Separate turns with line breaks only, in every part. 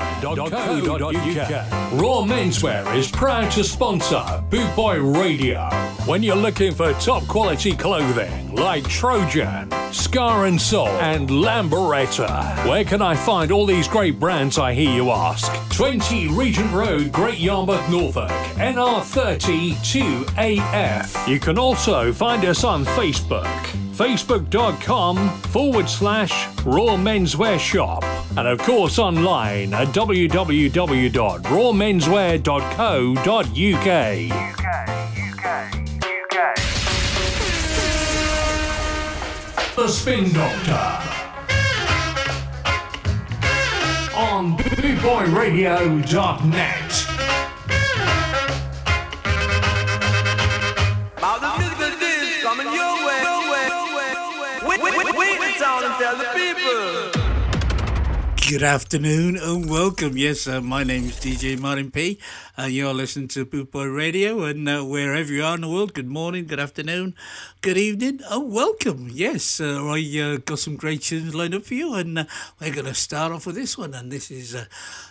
rawmenswear.co.uk. Raw Menswear is proud to sponsor Boot Boy Radio. When you're looking for top quality clothing like Trojan, Ska and Soul, and Lambretta, where can I find all these great brands? I hear you ask. 20 Regent Road, Great Yarmouth, Norfolk, NR30 2AF. You can also find us on Facebook facebook.com forward slash raw menswear shop and of course online at www.rawmenswear.co.uk. The Spin Doctor on bootboyradio.net.
Good afternoon and welcome. Yes, uh, my name is DJ Martyn P. Uh, you're listening to Boot Boy Radio, and uh, wherever you are in the world, good morning, good afternoon, good evening, and welcome. Yes, uh, I uh, got some great tunes lined up for you, and uh, we're going to start off with this one, and this is uh,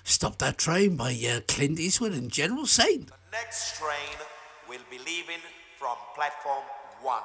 "Stop That Train" by Clint Eastwood and General Saint.
The next train will be leaving from platform one.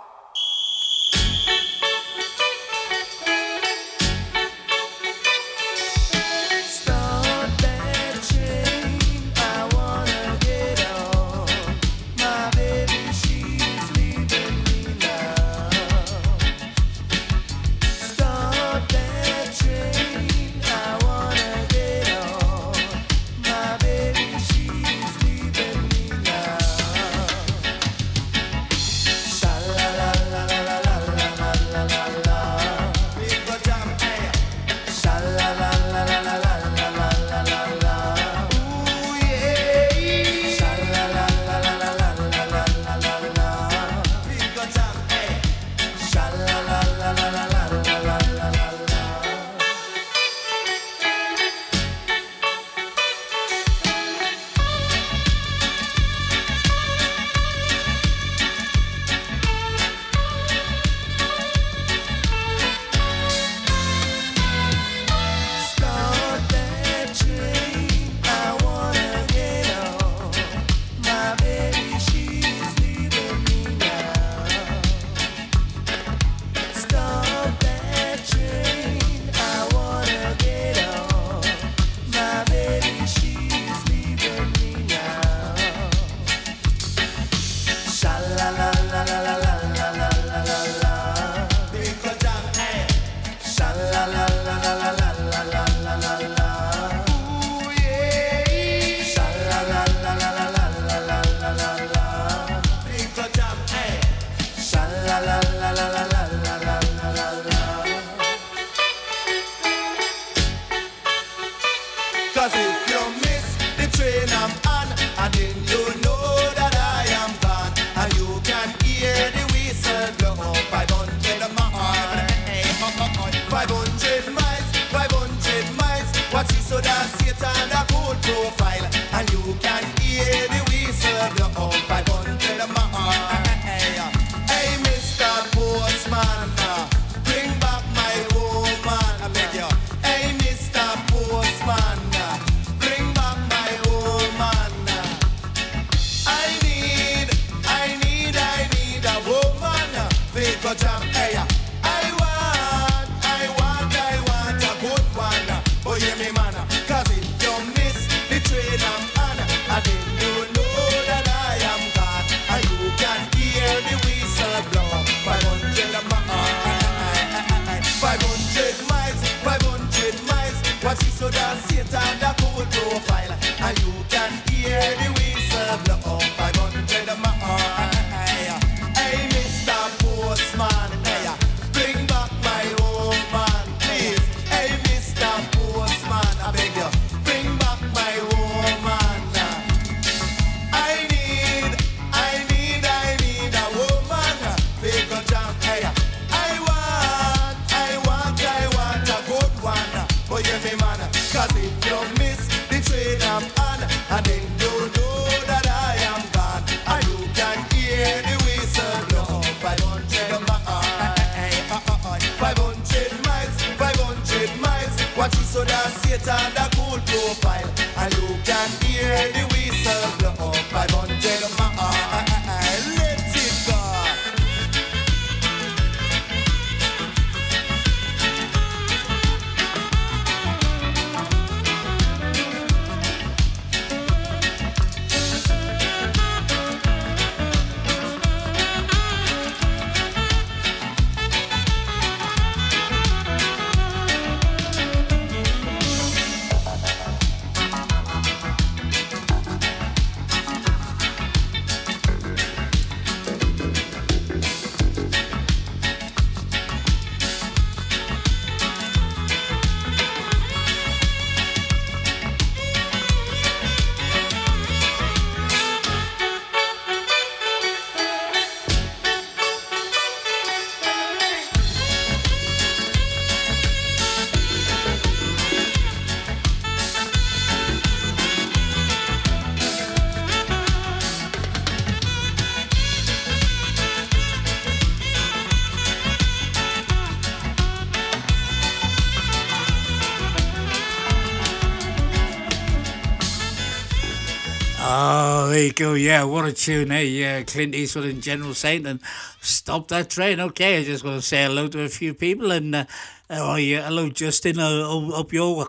Go.
Yeah,
what a tune, eh? Yeah, Clint Eastwood and General Saint and Stop That Train. Okay, I just want to say hello to a few people and uh, oh, yeah, hello, Justin. Uh, hope you're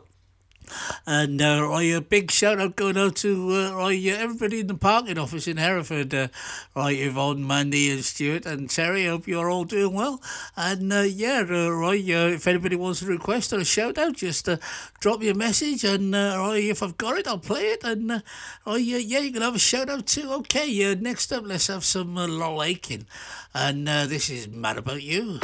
and uh, right, a big shout out going out to uh, right, uh, everybody in the parking office in Hereford. Uh, right, Yvonne, Mandy, and Stuart and Terry. Hope you're all doing well. And uh, yeah, uh, right, uh, if anybody wants a request or a shout out, just uh, drop me a message. And uh, right, if I've got it, I'll play it. And uh, oh yeah, yeah, you can have a shout out too. Okay, uh, next up, let's have some uh, Laurel Aitken. And uh, this is Mad About You.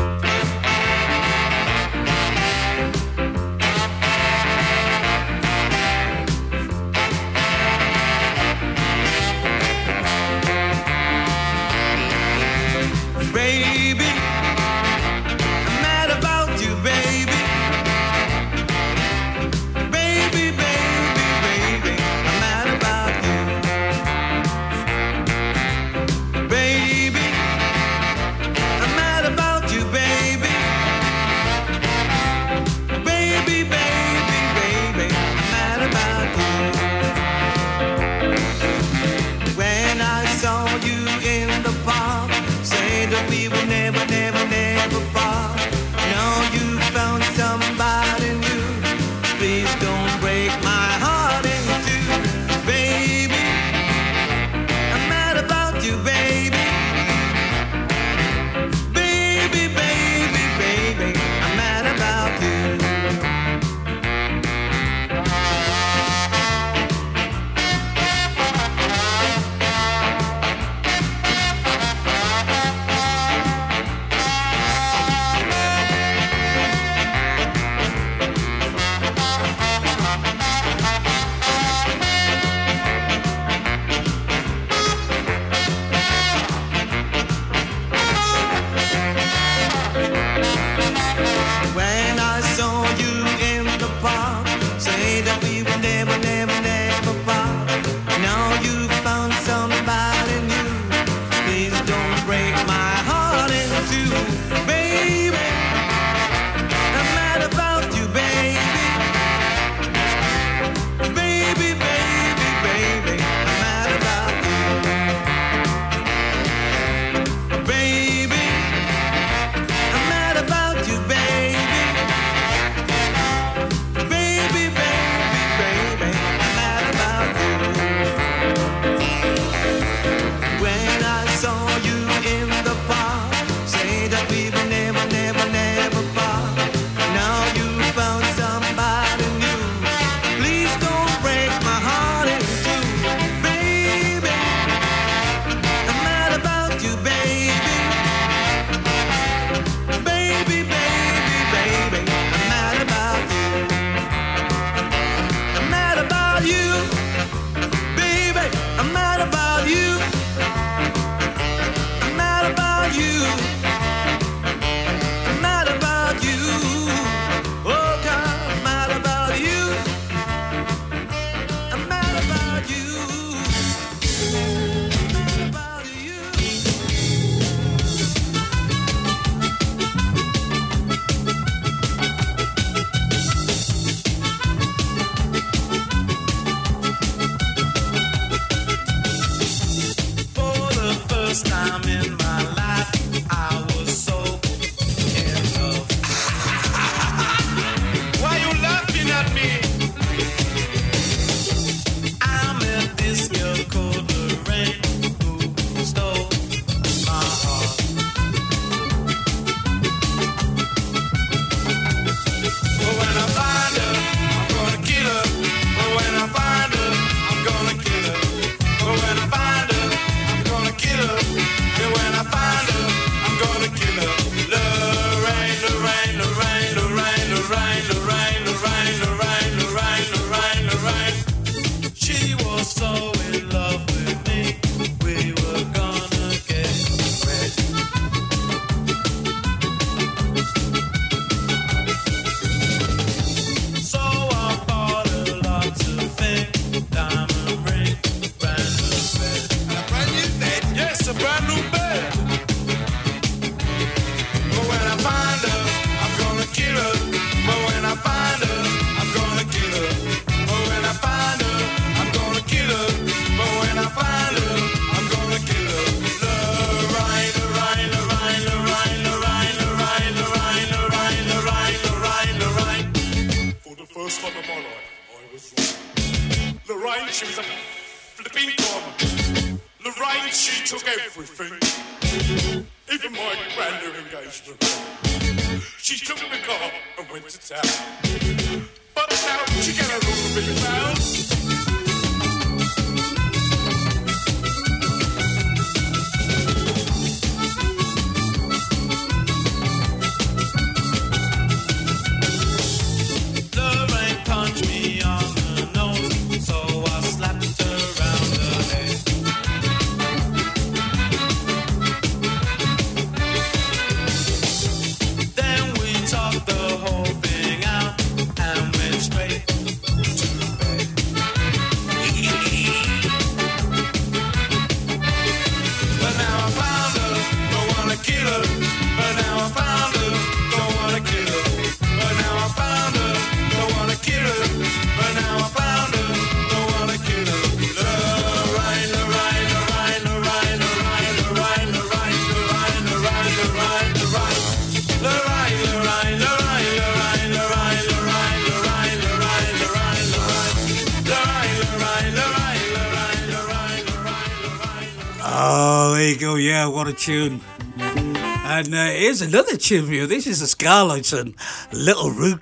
a
tune. And uh, here's another tune for you. This is a Scarlet and Little Root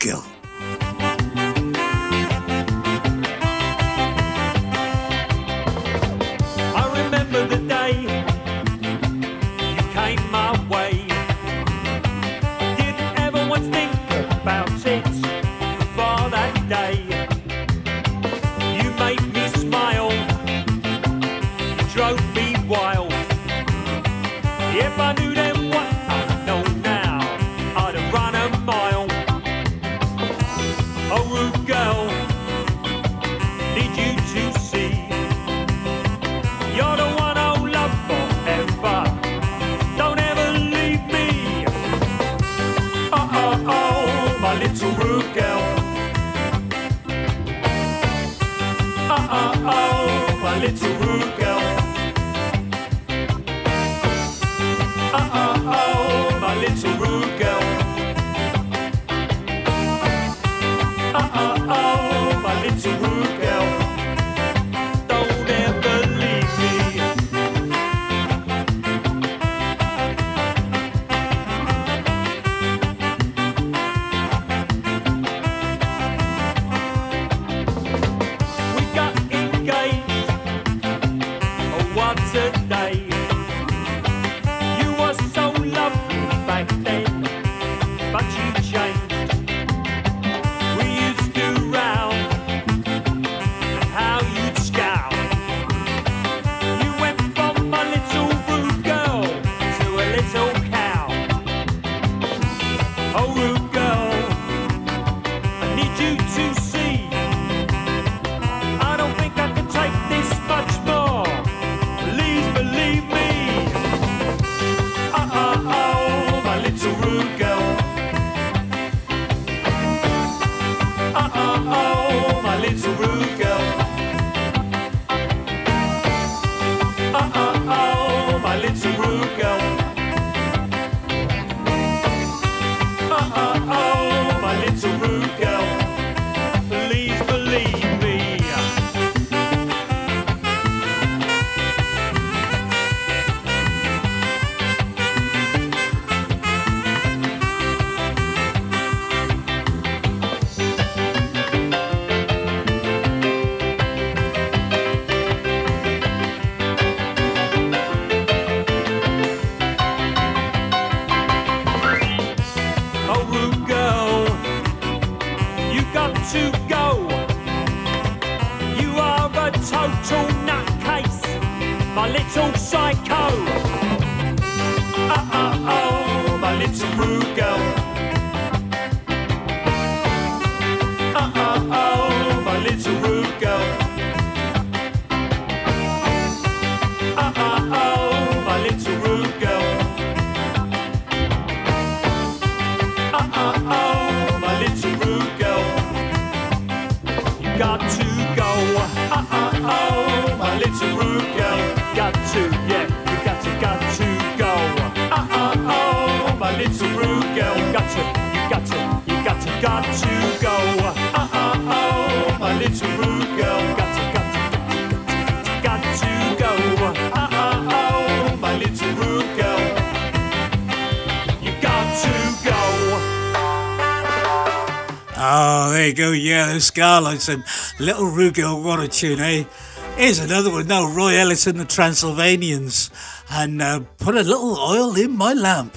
Scarlines and Little
Rugel. What a tune, eh? Here's another one now Roy Ellis and the Transylvanians. And uh, put a little oil in my lamp.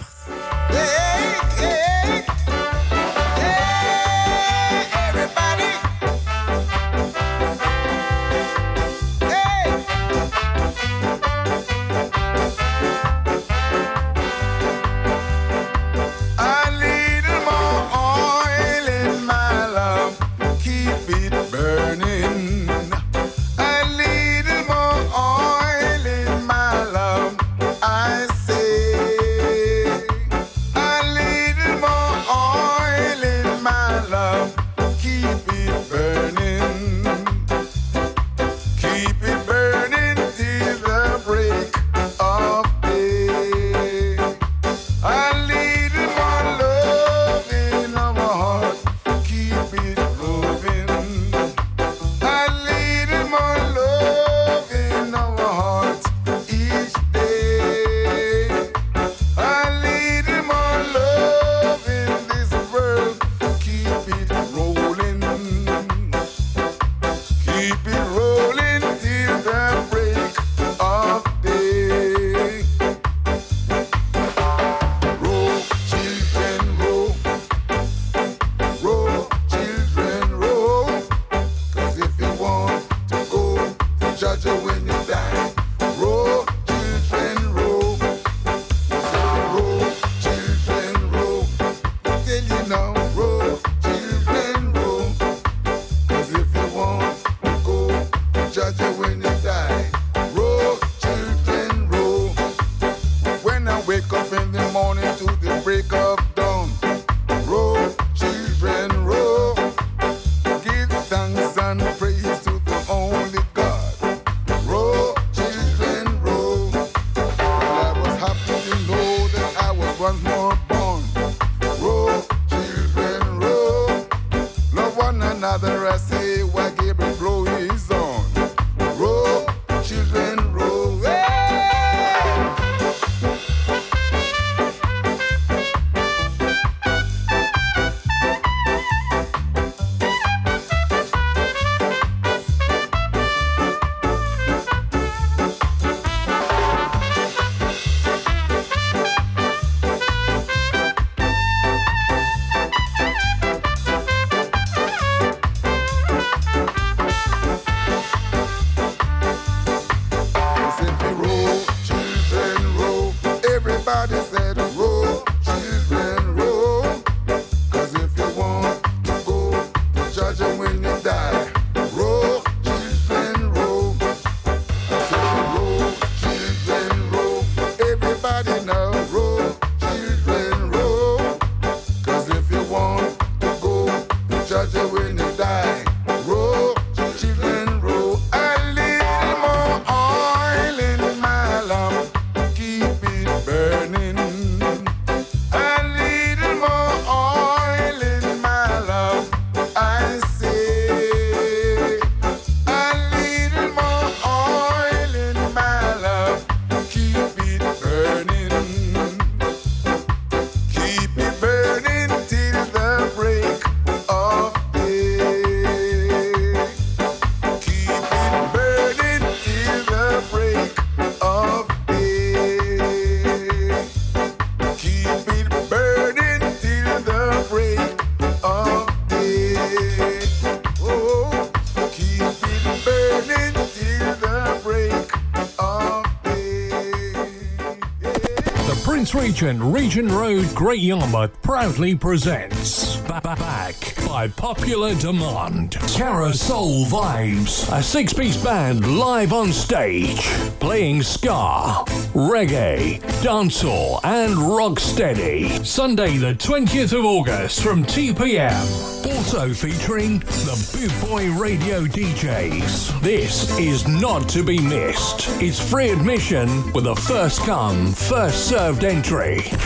Station, Regent Road, Great Yarmouth proudly presents Back by Popular Demand. Carousel Vibes, a six piece band live on stage, playing ska, reggae, dancehall, and rocksteady. Sunday, the 20th of August from 2 pm also featuring the Boot Boy Radio DJs. This is not to be missed. It's free admission with a first come, first served entry.
For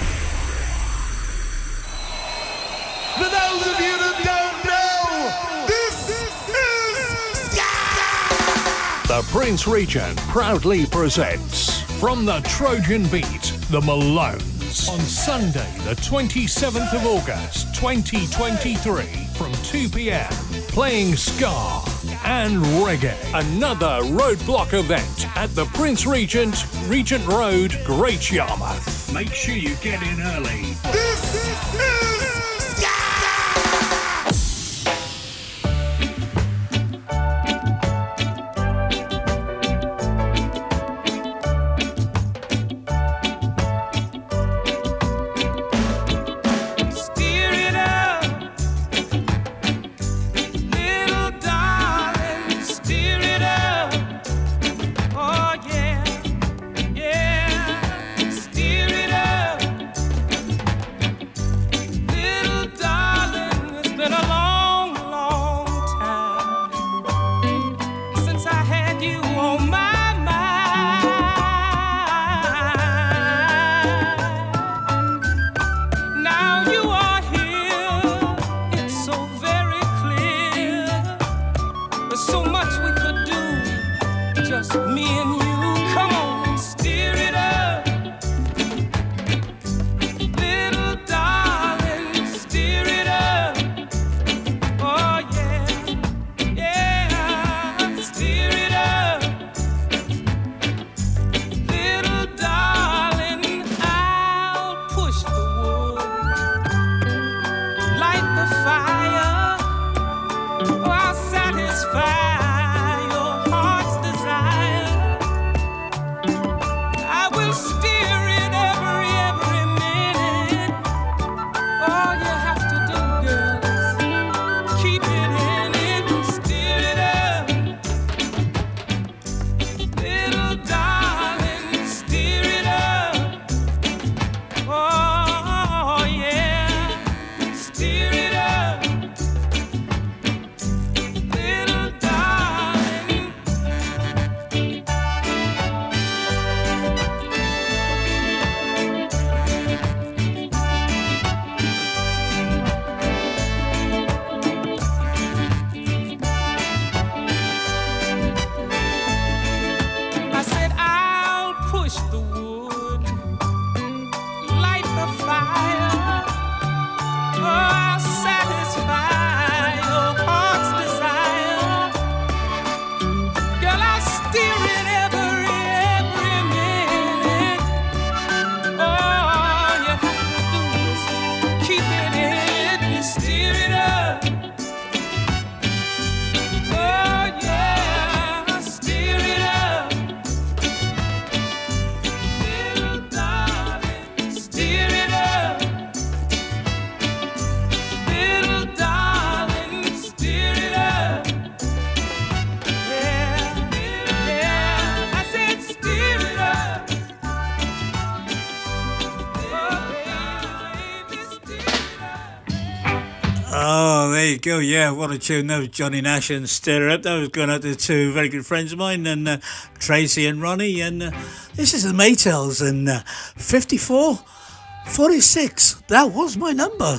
those of you that don't know, this, is Ska!
The Prince Regent proudly presents from the Trojan Beat, the Malones on Sunday, the 27th of August, 2023. 2 p.m., playing ska and reggae. Another roadblock event at the Prince Regent, Regent Road, Great Yarmouth. Make sure you get in early.
there you go. Yeah, what a tune. That was Johnny Nash and Stir Up. That was going out to two very good friends of mine, and uh, Tracy and Ronnie. And uh, this is the Maytals and uh, 54, 46. That was my number.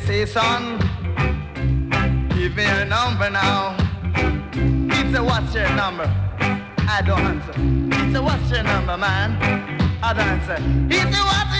say, son, give me your number now. He a what's your number? I don't answer. He a what's your number, man? I don't answer. He a what's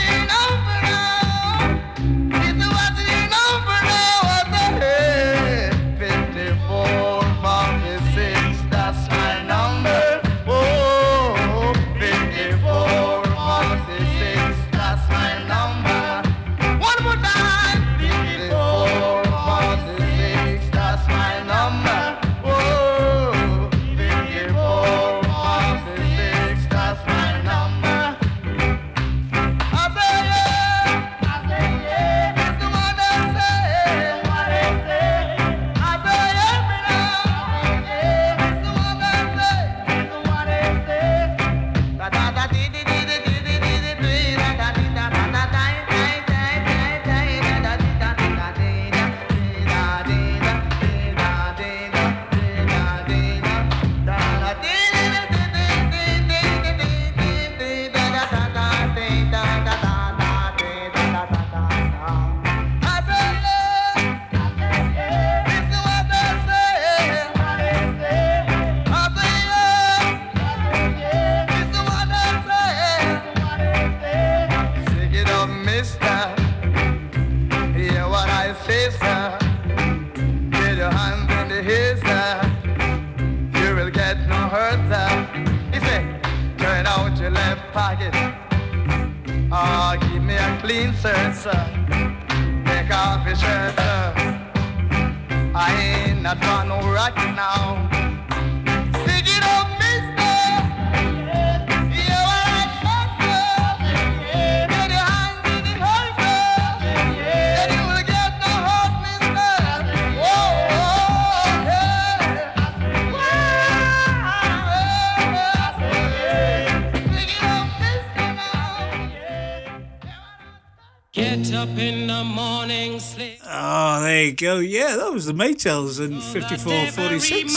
the
Maytals in 5446.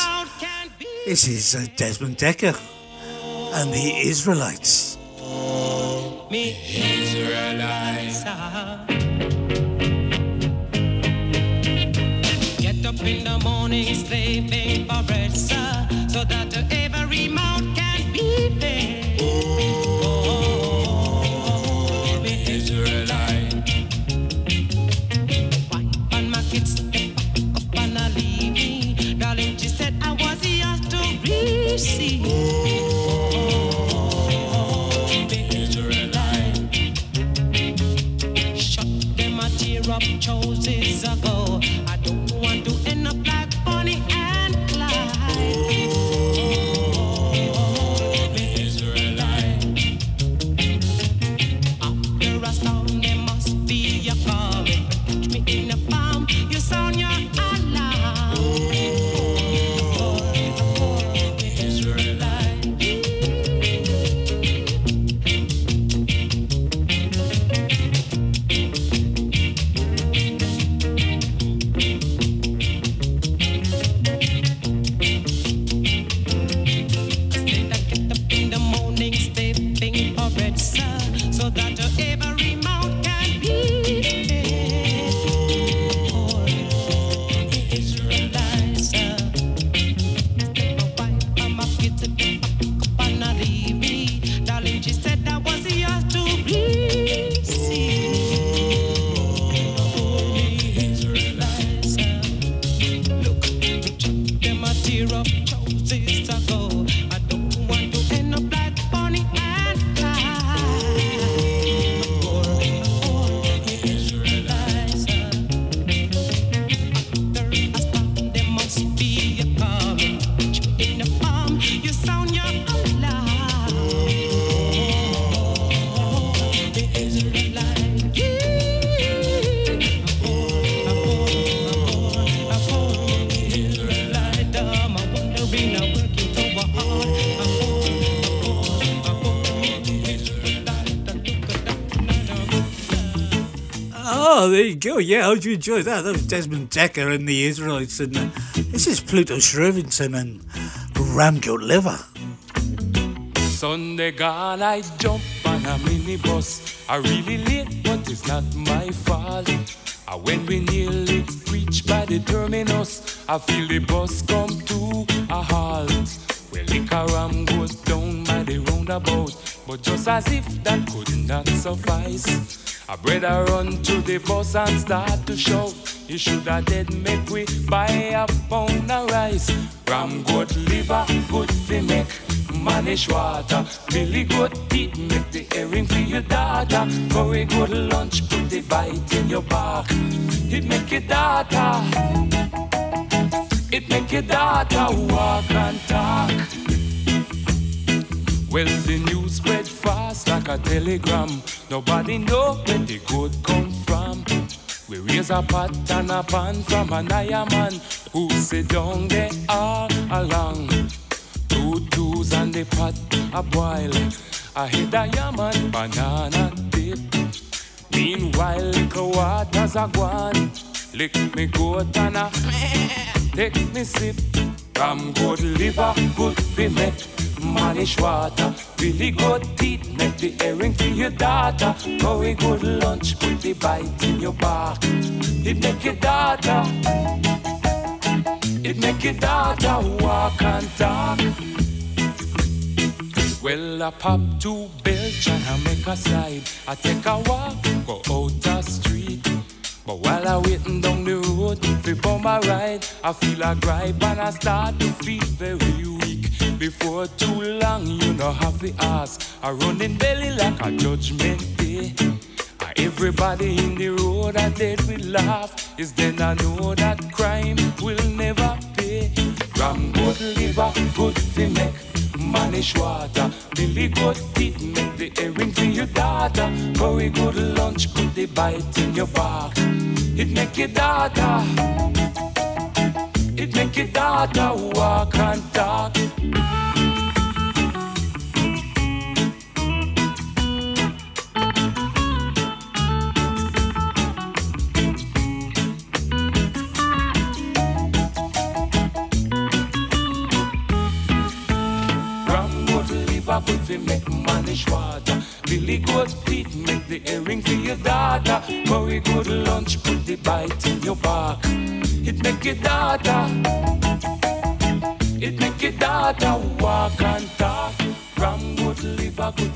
This is uh, Desmond
Dekker and the Israelites. Oh.
Yeah, how'd you enjoy that? That was Desmond Dekker and the Israelites. And uh, this is Pluto Shervington and Ramgoat Liver.
Sunday gone, I jump on a minibus. I really late, but it's not my fault. And when we nearly reach by the terminus, I feel the bus come to a halt. Well, liquor ram goes down by the roundabout, but just as if that could not suffice. I brother run to the bus and start to shout. You should have dead make we buy a pound of rice. Ram good liver, good fi make manish water. Billy good teeth make the earring for your daughter. Curry good lunch, put the bite in your back. It make your daughter. It make your daughter walk and talk. Well, the news spread fast like a telegram. Nobody know where the good come from. We raise a pot and a pan from an man who sit down there all along. Two twos and the pot a boil. I hit a yaman banana dip. Meanwhile, liquor waters a gone. Lick me goat and a take me sip. Ram good liver, good fi make manish water. Really good teeth, make the earring for your daughter. Very good lunch, put the bite in your back. It make your daughter, it make your daughter walk and talk. Well, I pop to Belgium and I make a slide. I take a walk, go out the street. But while I waiting down road for my ride, I feel a gripe and I start to feel very weak. Before too long, you know have to ask. I running belly like a judgment day. Ah, Everybody in the road are dead with laugh. Is then I know that crime will never pay. Ram good liver, good to make manish water. Billy good teeth make the earring for your daughter. Curry good lunch, put the bite in your back. It make your daughter. It make your daughter walk and talk. Liver fi make manish water. Billy good teeth make the earring for your daughter. Curry good lunch put the bite in your back. It make your daughter. It make your daughter walk and talk. Ram good liver good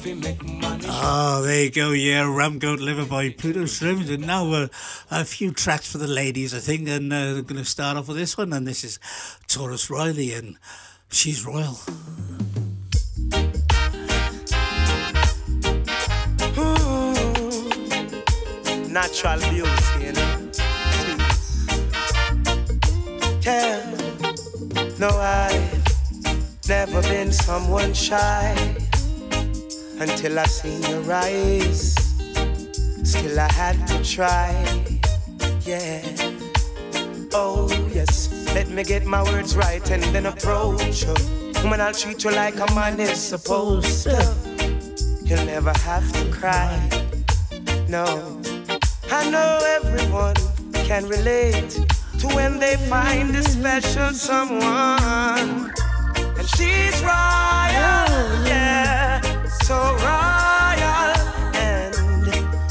Oh, there you go. Yeah, Ram Goat Liver by Pluto Slims. And now uh, a few tracks for the ladies, I think. And uh, we're going to start off with this one. And this is Tarrus Riley. And she's royal.
Natural beauty, you know. Yeah. No, I've never been someone shy until I seen your eyes. Still, I had to try. Yeah. Oh, yes. Let me get my words right and then approach you. Woman, I'll treat you like a man is supposed to. You'll never have to cry. No. I know everyone can relate to when they find a special someone. And she's royal, yeah, so royal. And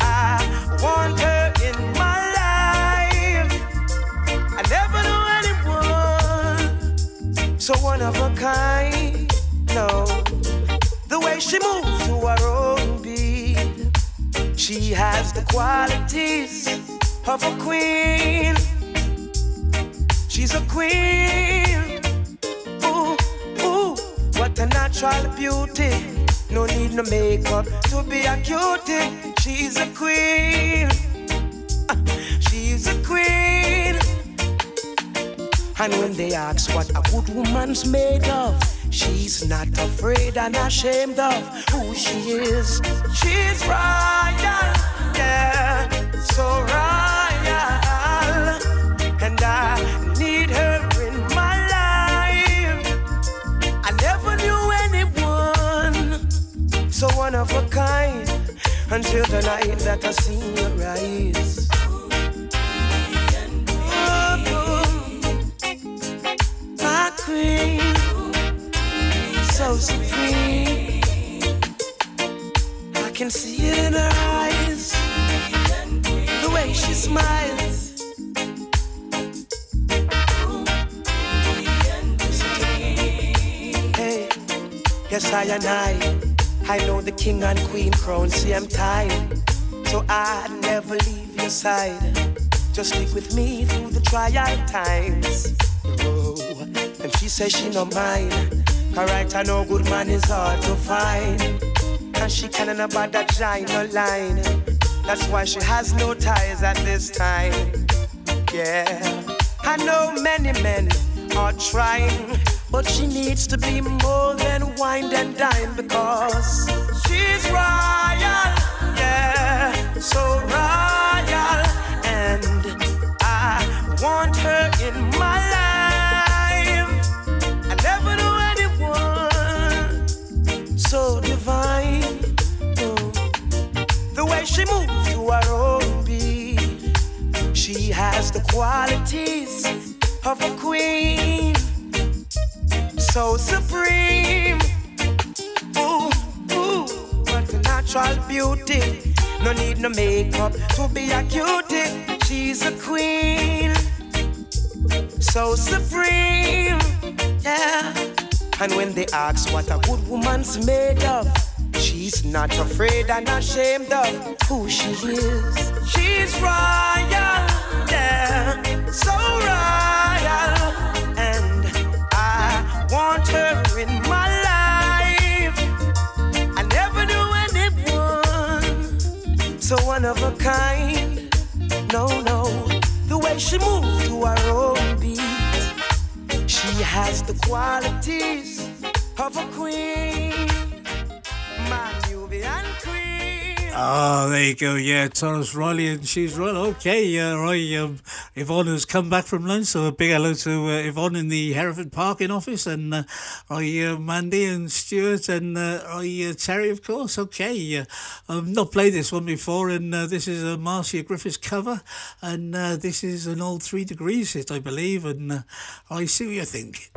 I want her in my life. I never knew anyone so one of a kind. No, the way she moves She has the qualities of a queen. She's a queen. Ooh, ooh, what a natural beauty. No need no makeup to be a cutie. She's a queen. She's a queen. And when they ask what a good woman's made of, she's not afraid and ashamed of who she is. She's royal, yeah, so royal. And I need her in my life. I never knew anyone so one of a kind until the night that I seen your eyes. Oh, oh. my queen, so supreme. I can see it in her eyes, the way she smiles. Hey, yes I and I, I know the king and queen crown. See I'm tired, so I never leave your side. Just stick with me through the trial times. Oh, and she says she no mind. Alright, I know good man is hard to find. And she can't about that giant line. That's why she has no ties at this time. Yeah, I know many men are trying, but she needs to be more than wine and dine because she's royal. Yeah, so royal. And I want her in my life. She moves to her own beat, she has the qualities of a queen, so supreme. Ooh, ooh, what a natural beauty. No need no makeup to be a cutie. She's a queen, so supreme. Yeah. And when they ask what a good woman's made of, she's not afraid and not ashamed of who she is. She's royal, yeah, so royal. And I want her in my life. I never knew anyone so one of a kind. No, no, the way she moves to her own beat. She has the qualities of a queen.
Oh, there you go. Yeah, Tarrus Riley, and she's right. Okay, uh, right. Um, Yvonne has come back from lunch, so a big hello to uh, Yvonne in the Hereford Parking office, and uh, uh, Mandy and Stuart, and uh, uh, Terry, of course. Okay, I've not played this one before, and uh, this is a Marcia Griffiths cover, and uh, this is an old Three Degrees hit, I believe, and uh, I see what you think.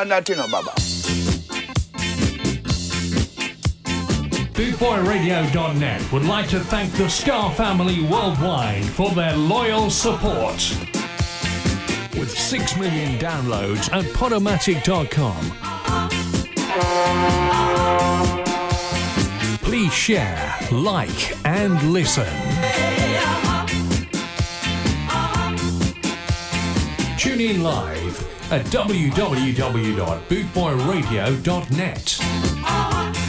One, that you know, Baba.
BootboyRadio.net would like to thank the Ska family worldwide for their loyal support. With 6 million downloads at Podomatic.com. Please share, like, and listen. Tune in live at www.bootboyradio.net.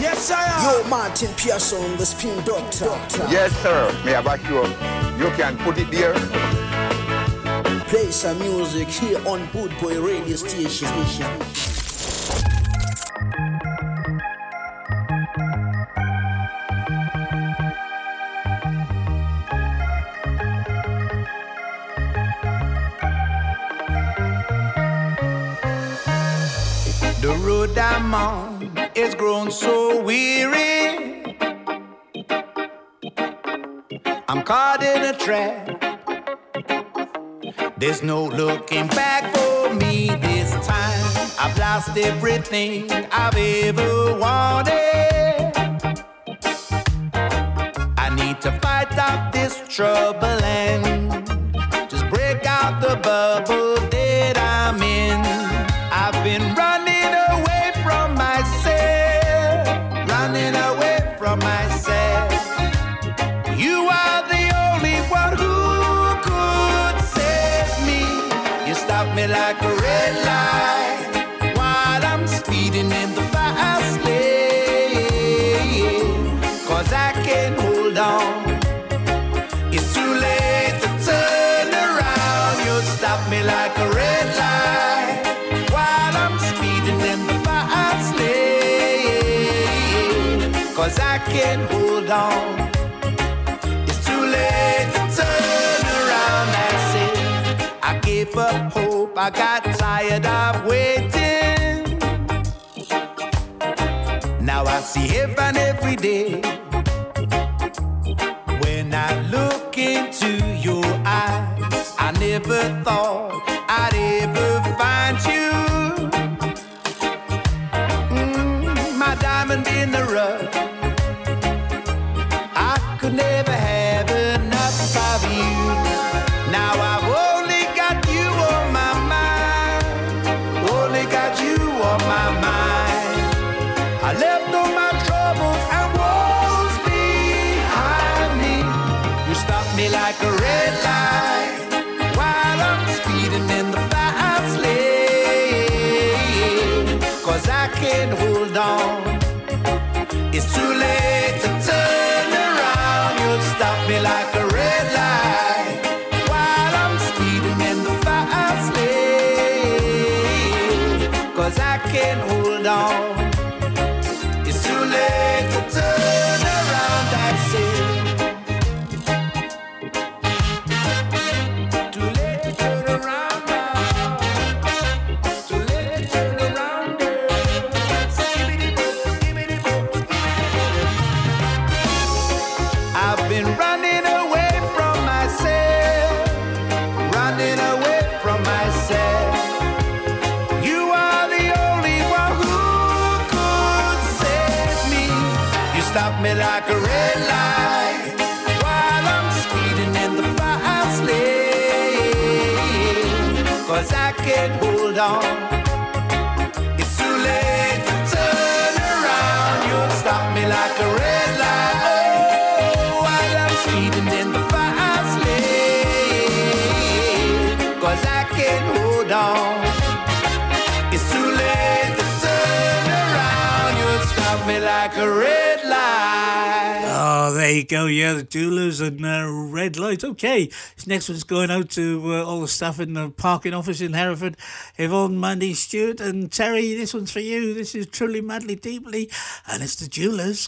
Yes, I am.
Yo, Martyn Parson, the spin doctor.
Yes, sir. May I back you up? You can put it there.
Play some music here on Boot Boy Radio Station.
There's no looking back for me this time. I've lost everything I've ever wanted. I need to fight out this trouble and just break out the bubble. I got tired of waiting. Now I see heaven every day. When I look into your eyes, I never thought. me like a red light while I'm speeding in the fast lane. Cause I can't hold on.
there you go. Yeah, the Dualers and uh, Red lights. Okay, this next one's going out to uh, all the staff in the parking office in Hereford. Yvonne, Mandy, Stewart, and Terry. This one's for you. This is truly, madly, deeply, and it's the
Dualers.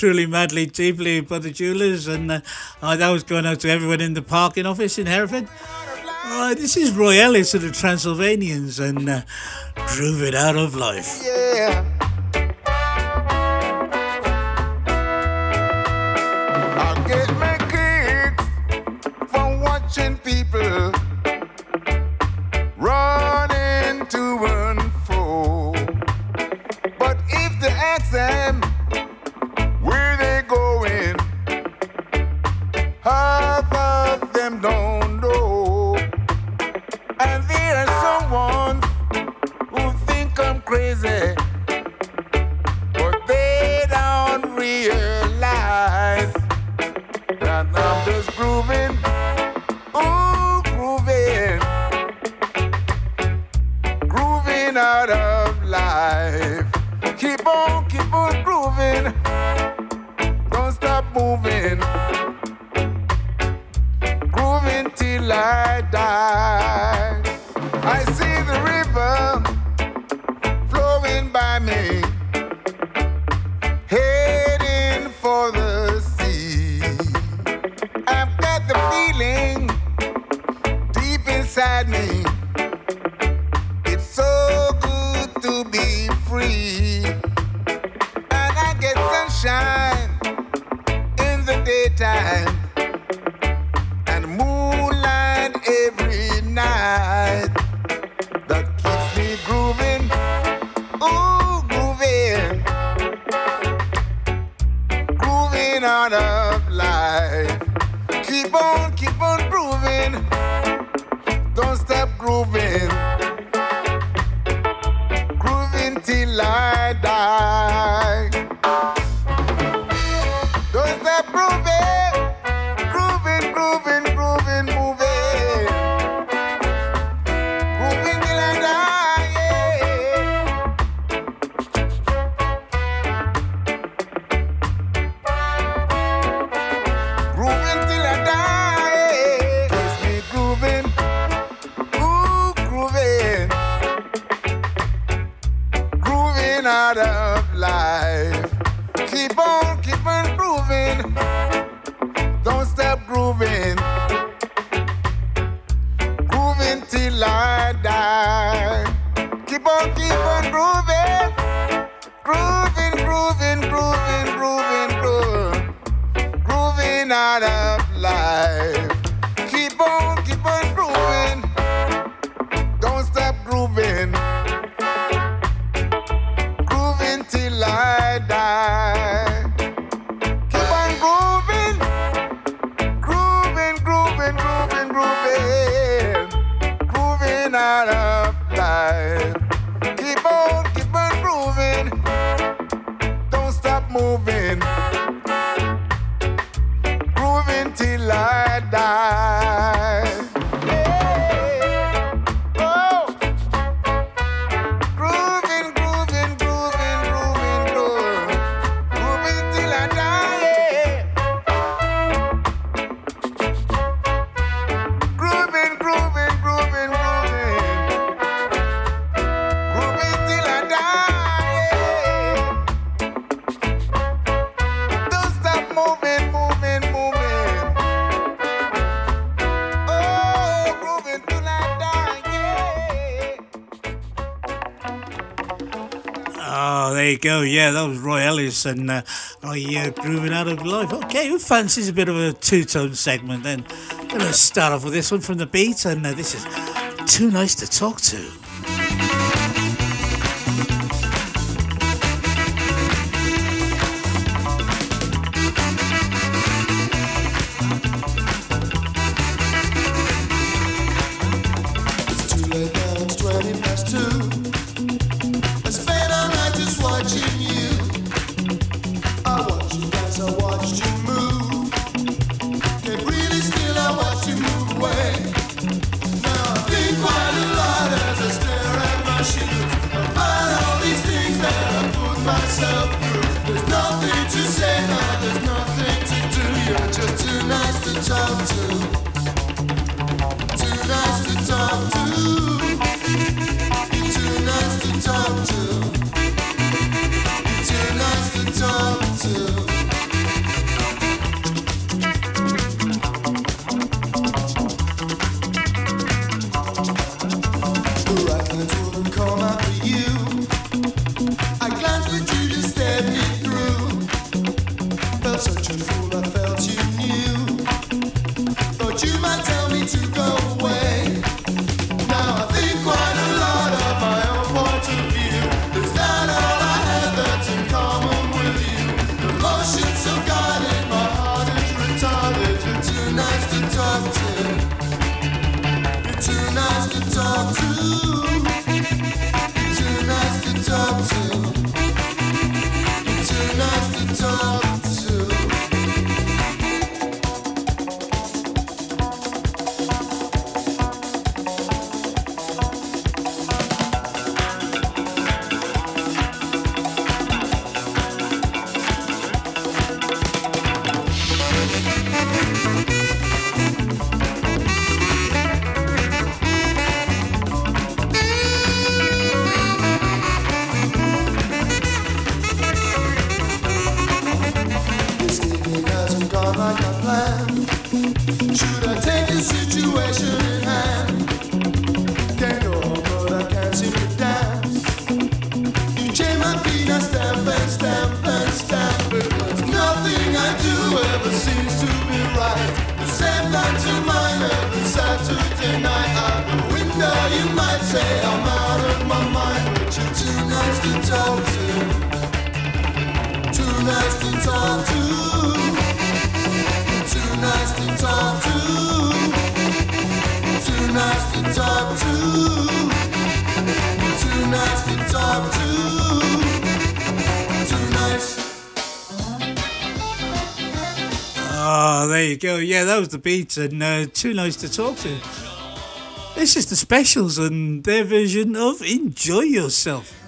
truly madly deeply by the Dualers, and uh, uh, that was going out to everyone in the parking office in Hereford. Uh, this is Roy Ellis of the Transylvanians and uh, Groove It Out of Life.
serious and
uh, I uh, grew it out of life. Okay, who fancies a bit of a two tone segment then? I'm going to start off with this one from the beat, and uh, this is
Too Nice to Talk to. love. the
beats and uh, too nice to talk to. This is the specials and their version of Enjoy Yourself.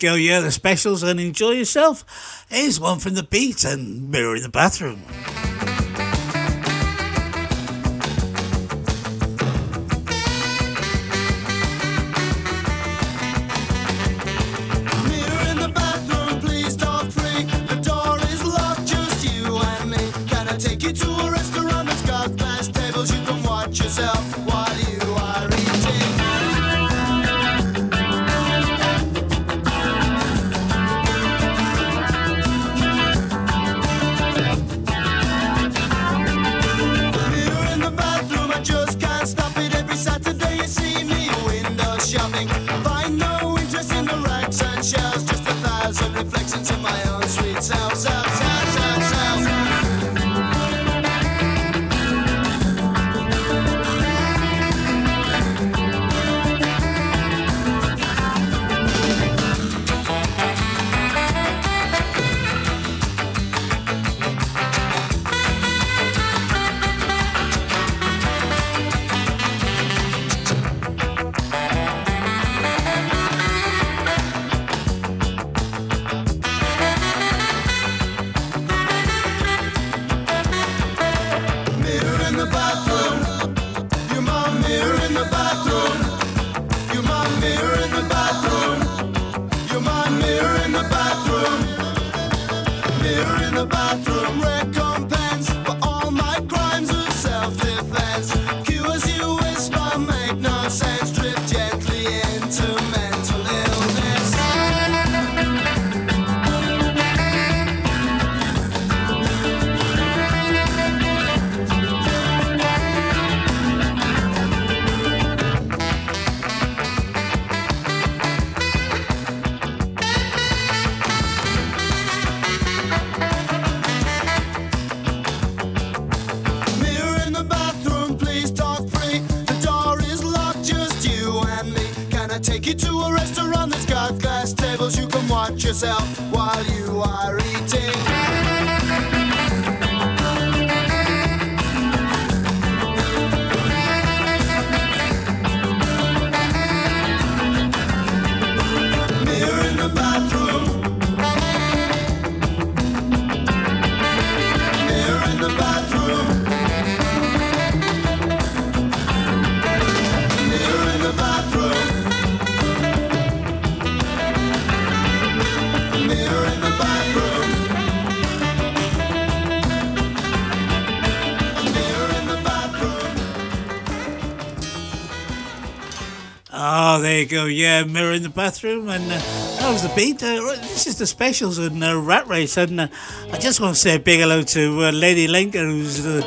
go,
yeah, the specials, and enjoy yourself. Here's one from the beat and Mirror in the Bathroom.
Oh, there you go. Yeah, mirror in the bathroom, and uh, that was the beat. Uh, this is the specials and uh, Rat Race, and uh, I just want to say a big hello to uh, Lady Linker, who's uh,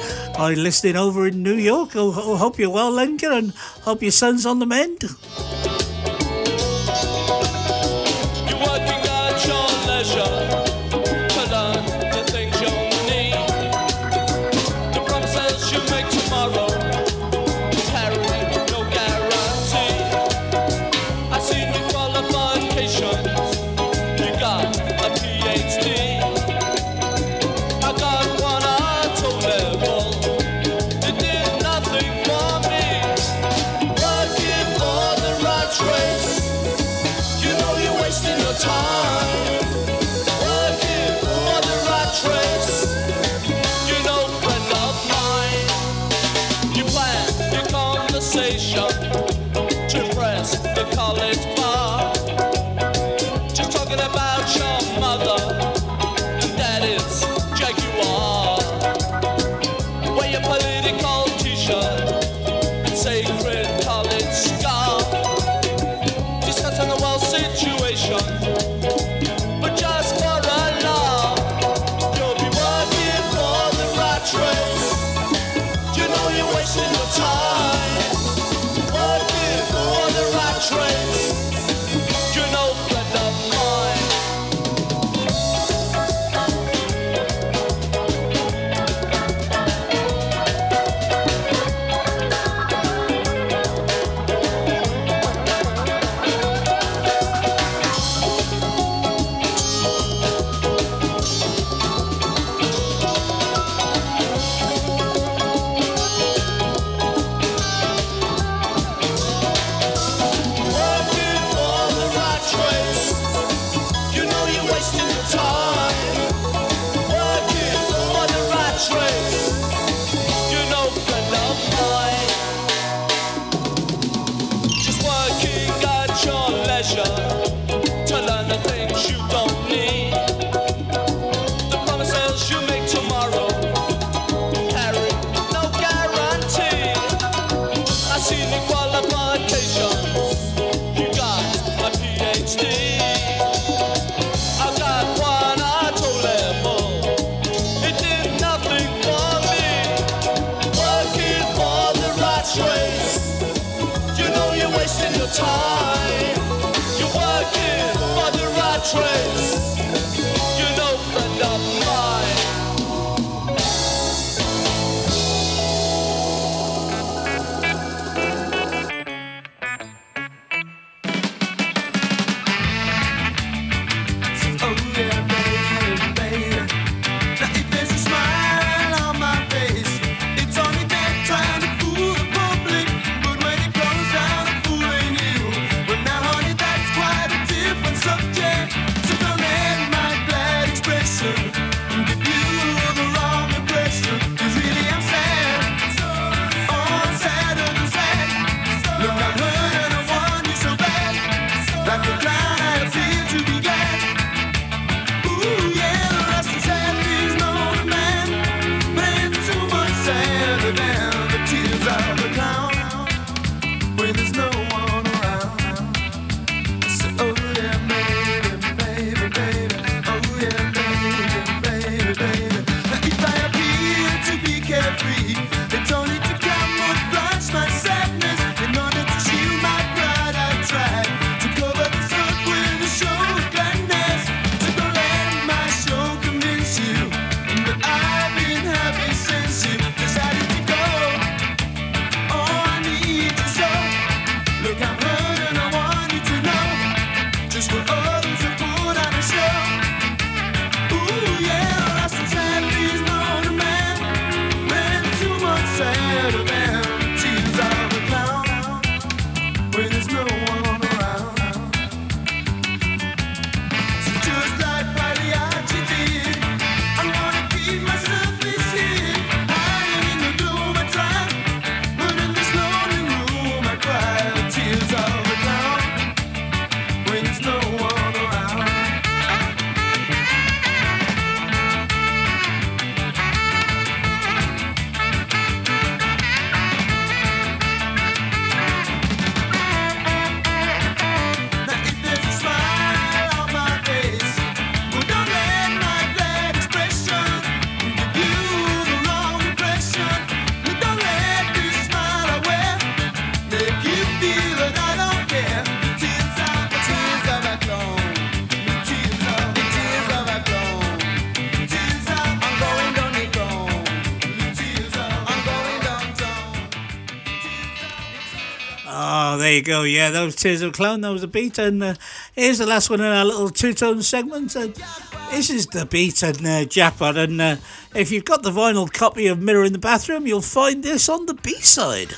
listening over in New York. I oh, hope you're well, Linker, and hope your son's on the mend.
Amsterdam. go. Yeah, those Tears of a Clown, that was the beat. And uh, here's the last one in our little two tone segment. Uh, this is the beat and uh, And uh, if you've got the vinyl copy of Mirror in the Bathroom, you'll find this on the B side.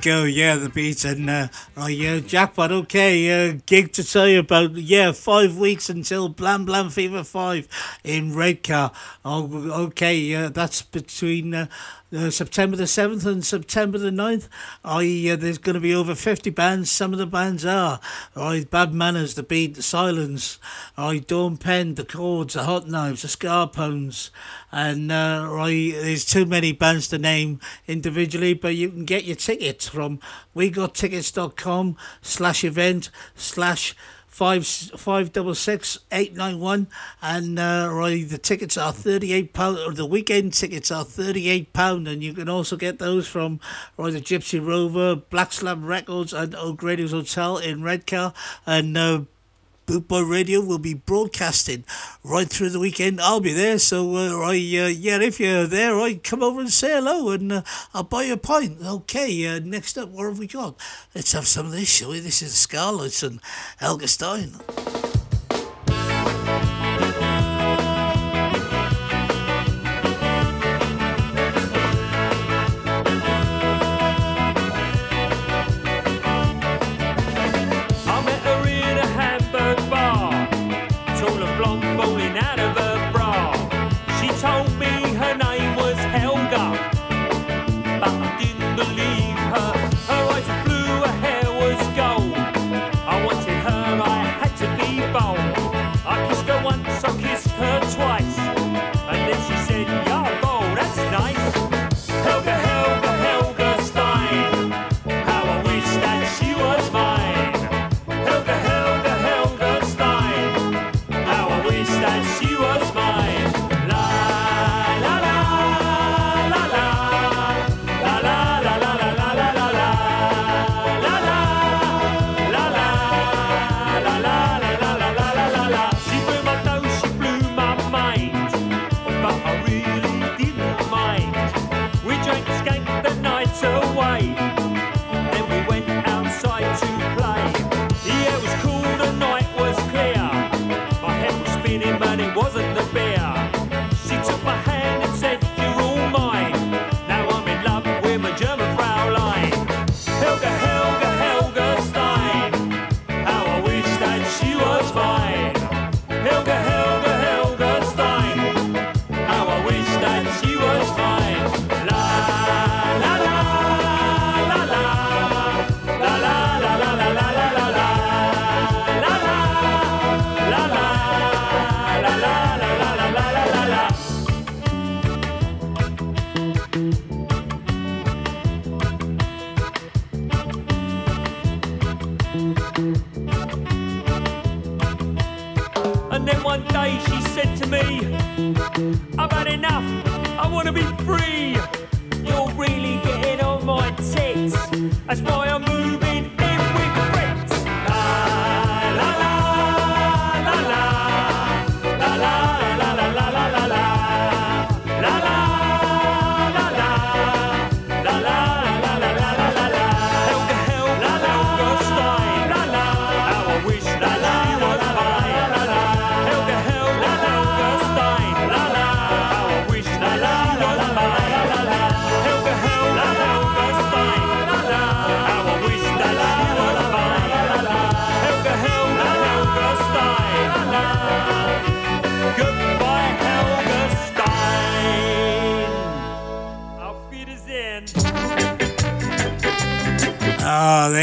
Go
yeah, the beats, and uh, oh yeah, jackpot. Okay, uh, gig to tell you about. Yeah, five weeks until Blam Blam Fever Five in Redcar. Oh, okay, yeah, that's between uh, uh, September the 7th and September the 9th. I, uh, there's going to be over 50 bands. Some of the bands are I, Bad Manners, The Beat, The Silence, I, Dawn Penn, The Chords, The Hot Knives, The Scarpones. And uh, I, there's too many bands to name individually, but you can get your tickets from wegottickets.com slash event slash five five double six eight nine one, and uh, Roy, the tickets are thirty eight pound, or the weekend tickets are thirty eight pound, and you can also get those from Roy the Gypsy Rover, Black Slab Records, and O'Grady's Hotel in Redcar, and. Uh,
Bootboy Radio will be broadcasting right through the weekend. I'll be there, so uh, I uh, yeah, if you're there, I right, come over and say hello, and uh, I'll buy you a pint. Okay, uh, next up, what have we got? Let's have some of this, shall we? This is Scarlett and Elga Stein.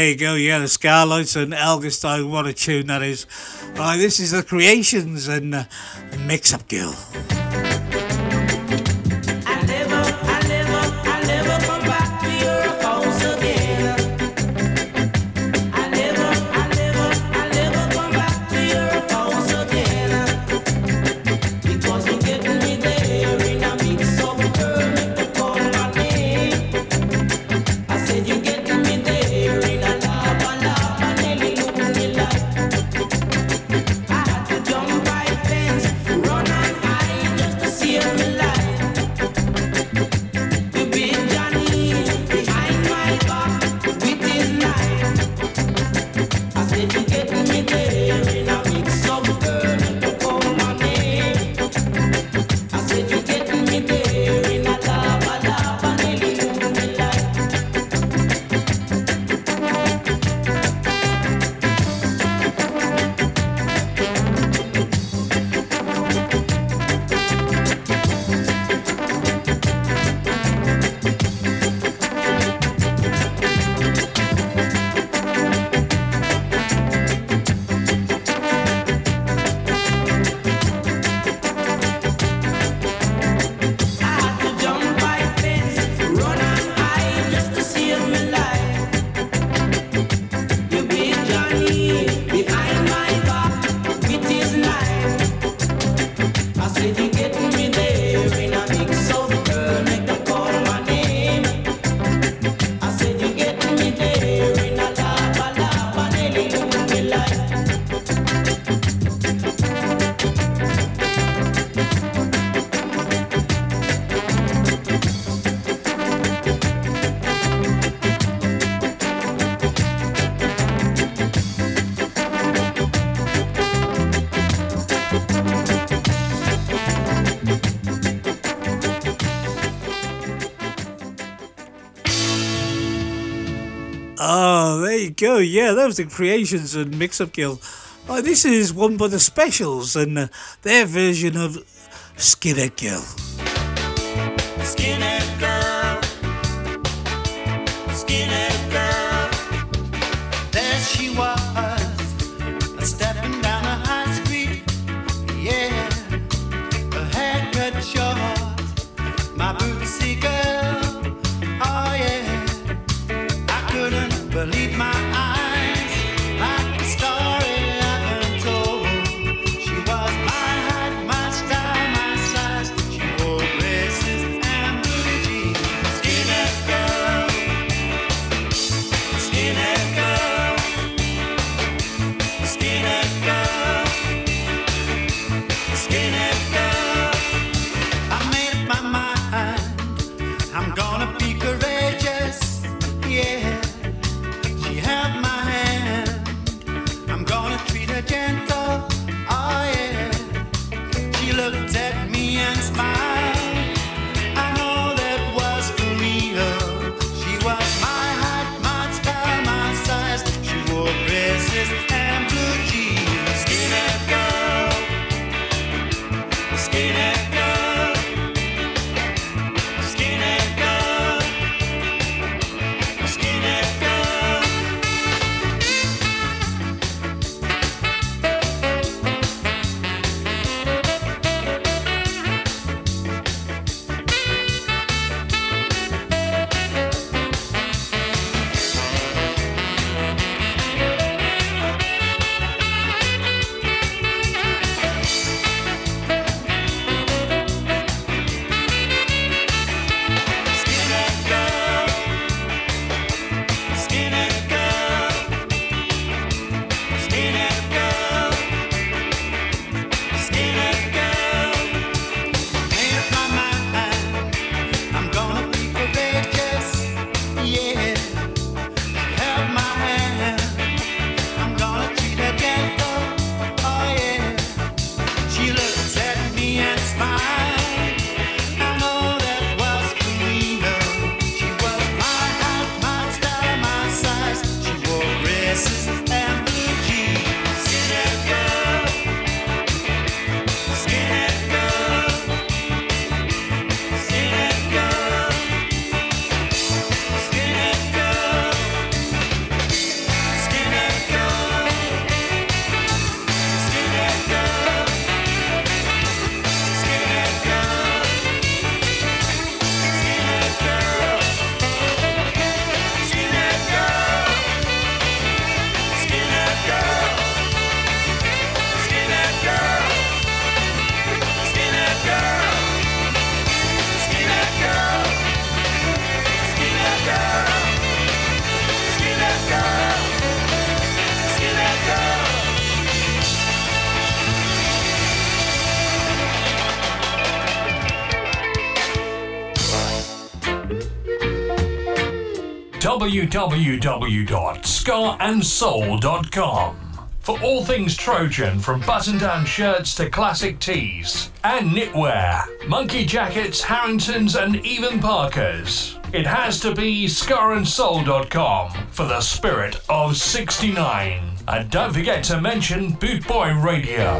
there you go. Yeah, the Scarlights and Elgastone. What a tune that is. Right, this is the Creations and uh, Mix Up Girl.
go. Yeah, that was the Creations and Mix Up Girl. Oh, this is one by the Specials and uh, their version of Skinhead Girl.
www.skaandsoul.com for
all things Trojan, from button down shirts to classic tees and knitwear, monkey jackets, Harringtons, and even Parkers. It has to be skaandsoul.com for the spirit of 69. And don't forget to mention Boot Boy Radio.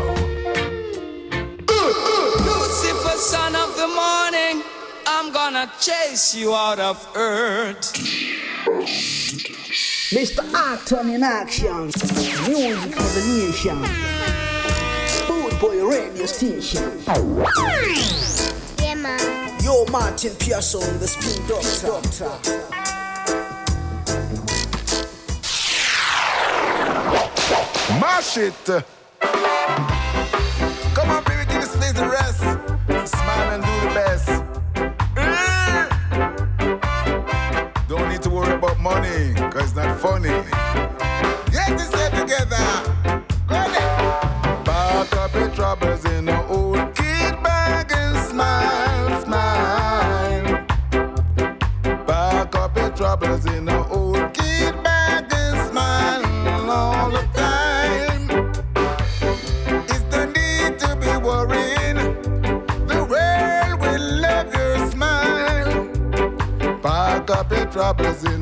Lucifer, son of the morning, I'm gonna chase you out of earth.
Mr. Acton in action. Music for the nation. Boot boy radio station.
Yeah, man.
Yo, Martyn Parson, the spin doctor. doctor.
Mash it. Come on, baby, give this place the rest. Smile and do the best. troubles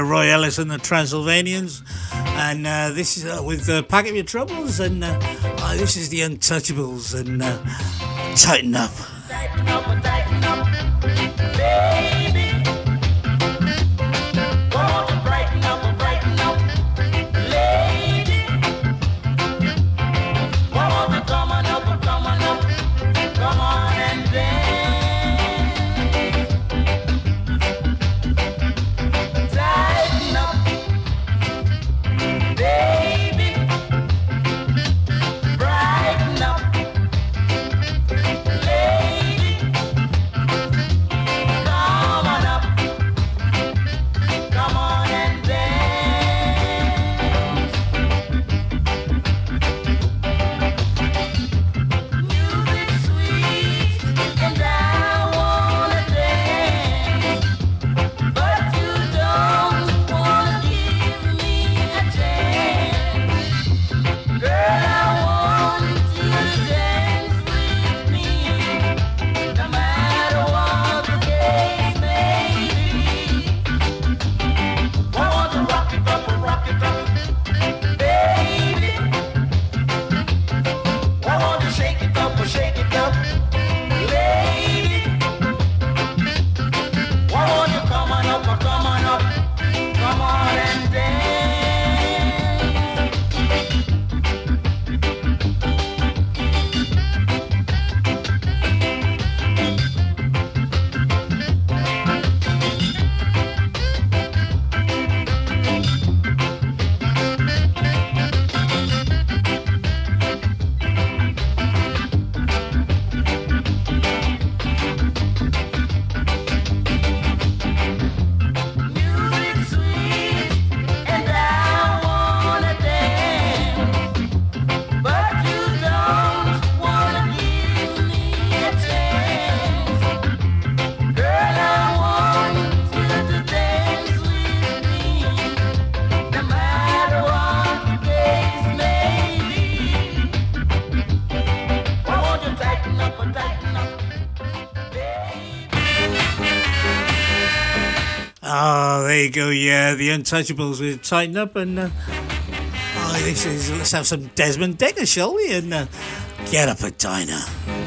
uh,
Roy Ellis and the Transylvanians, and uh, this is uh, with uh, Pack of Your Troubles, and uh, oh, this is the Untouchables, and uh, tighten up.
uh, the Untouchables would tighten up and. Uh, oh, this is, let's have some Desmond Dekker, shall we? And uh, get up Edina.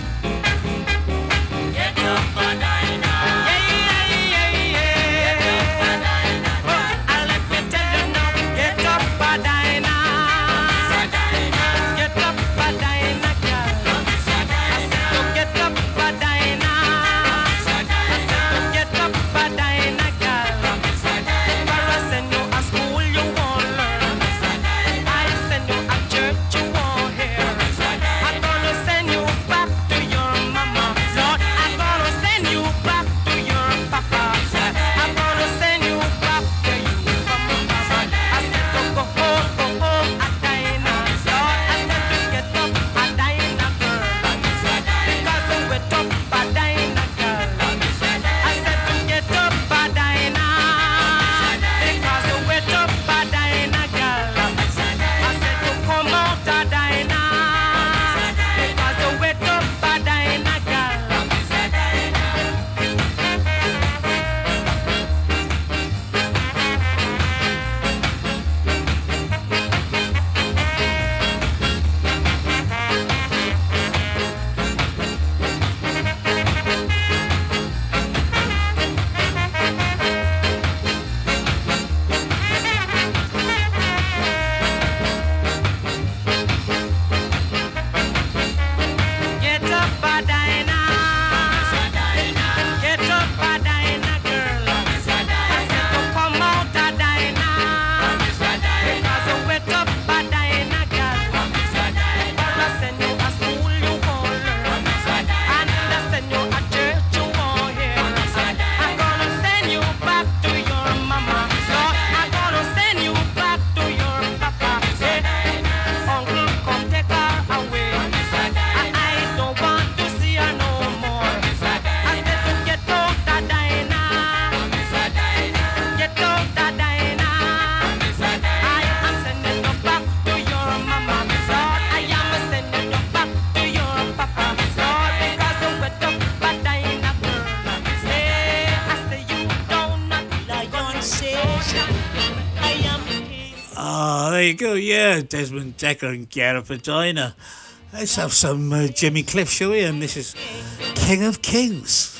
Desmond Dekker and Gareth Medina. Let's have some uh, Jimmy Cliff, shall we? And this is King of Kings.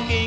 walking.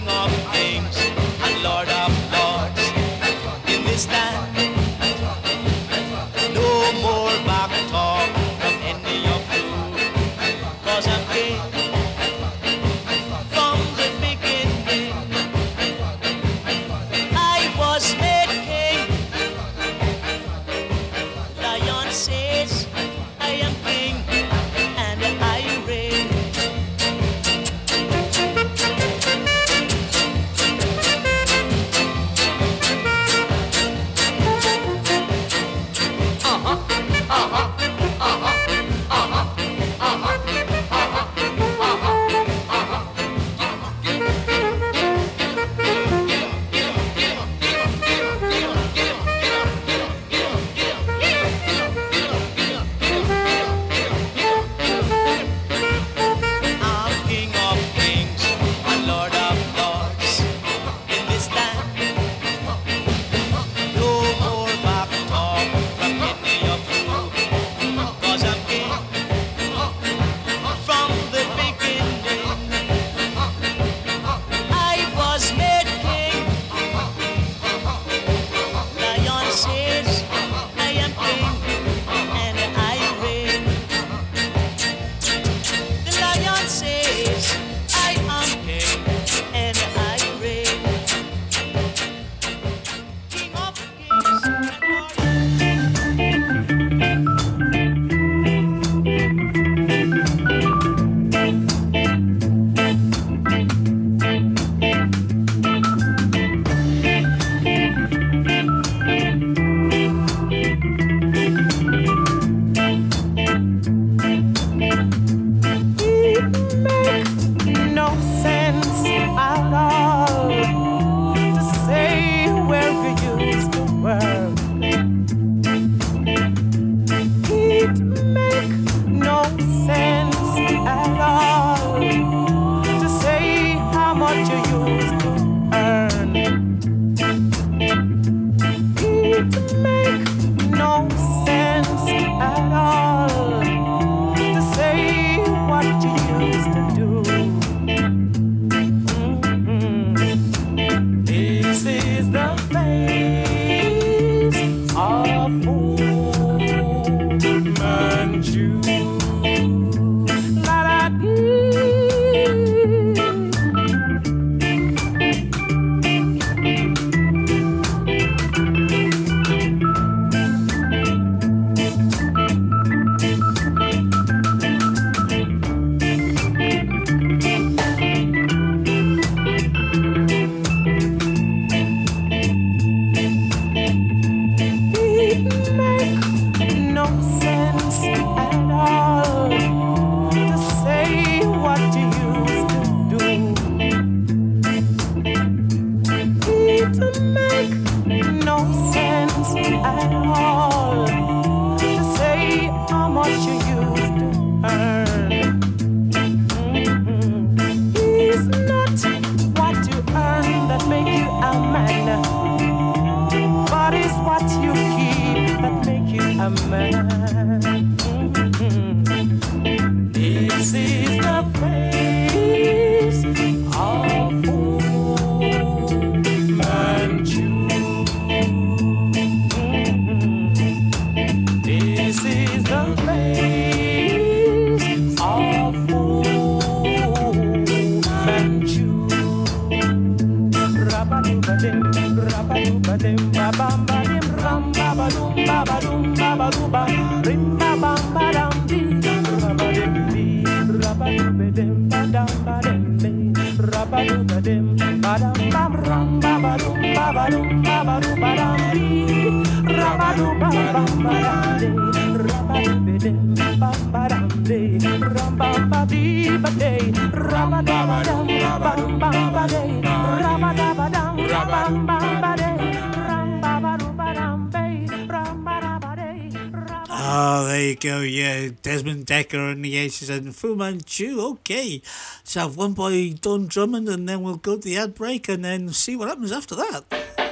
cases and
Fu Manchu.
Okay, so have one by Don Drummond, and then we'll go to the ad break and then see what happens after that.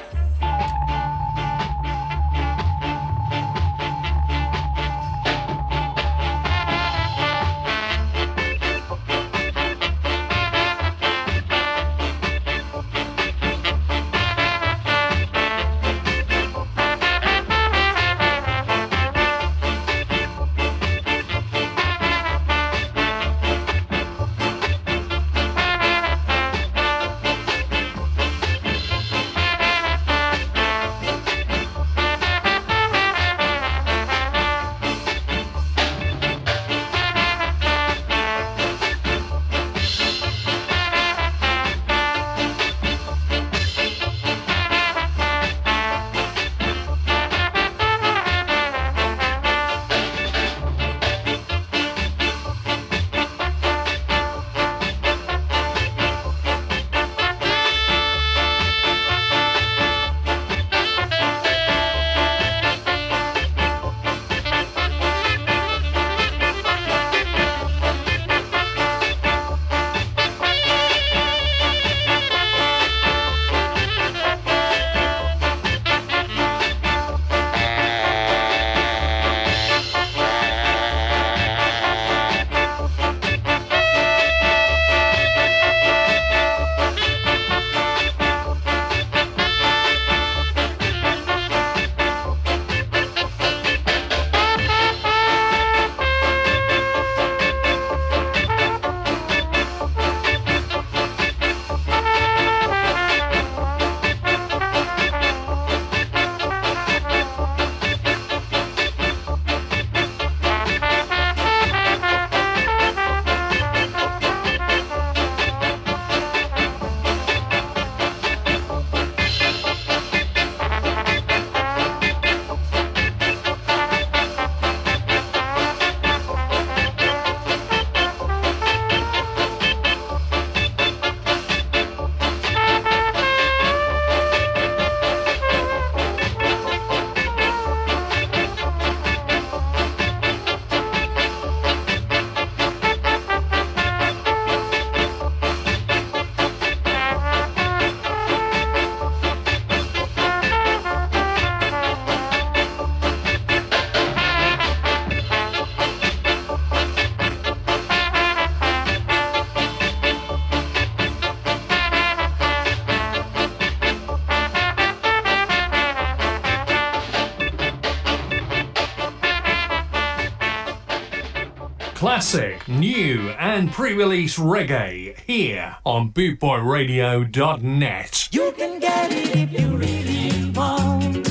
Classic, new, and pre release reggae here on bootboyradio.net.
You can get it if you really want.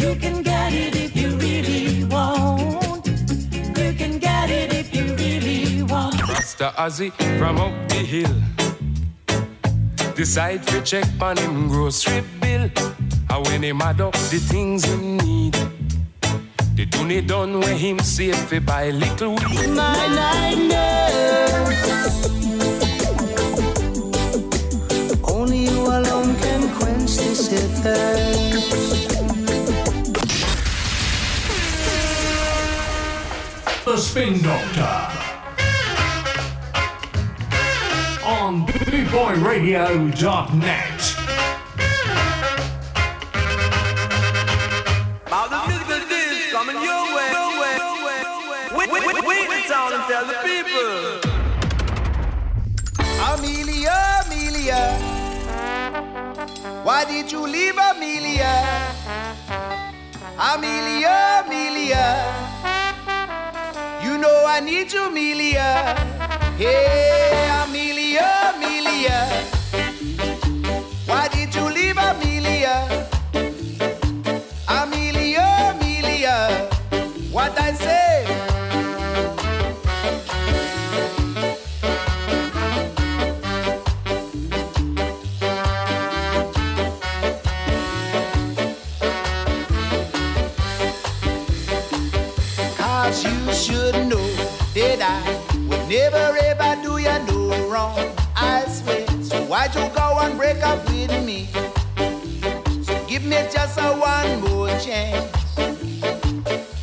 You can get it if you really want. You can get it if you really want.
Rasta Ozzy from up the hill. Decide to check on him grocery bill. And when him add up the things him need. The tune done when him save fi buy little weed.
My nightmares. Only you alone can quench this thirst.
The Spin Doctor. On bootboyradio.net.
Amelia. Why did you leave Amelia? Amelia, Amelia. You know I need you, Amelia. Hey, Amelia, Amelia. Why'd you go and break up with me? So give me just a one more chance.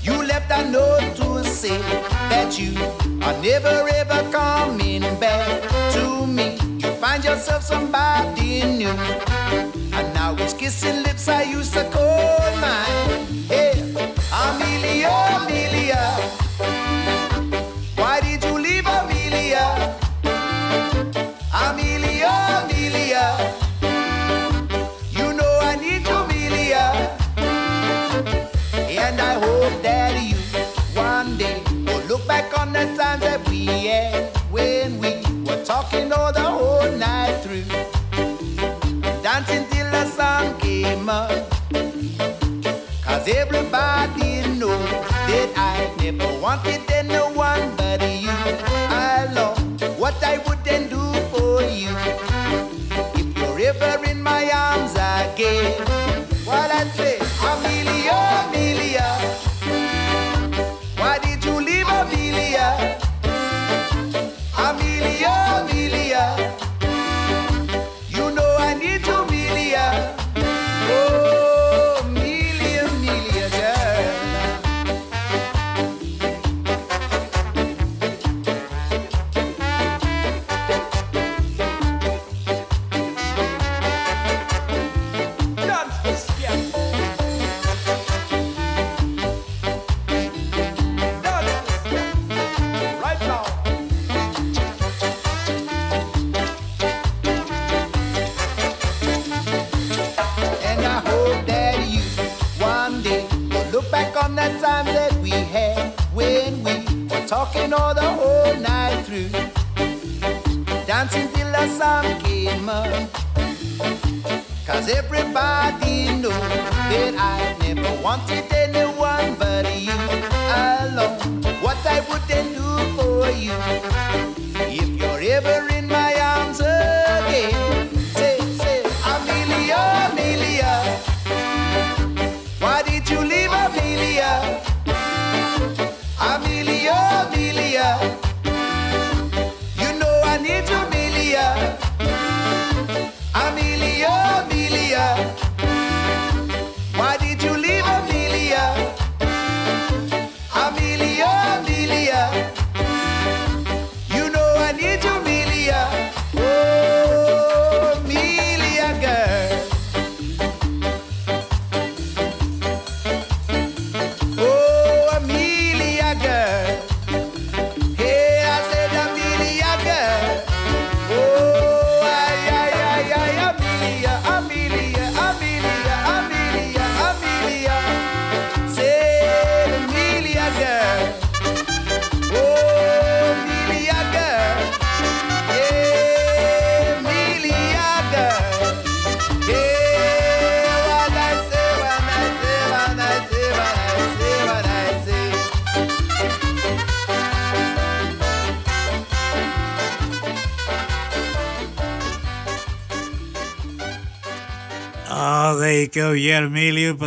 You left a note to say that you are never ever coming back to me. You find yourself somebody new. And now it's kissing lips I used to call mine. Cause talking all the whole night through. Dancing till the sun came up. Cause everybody know that I never wanted anyone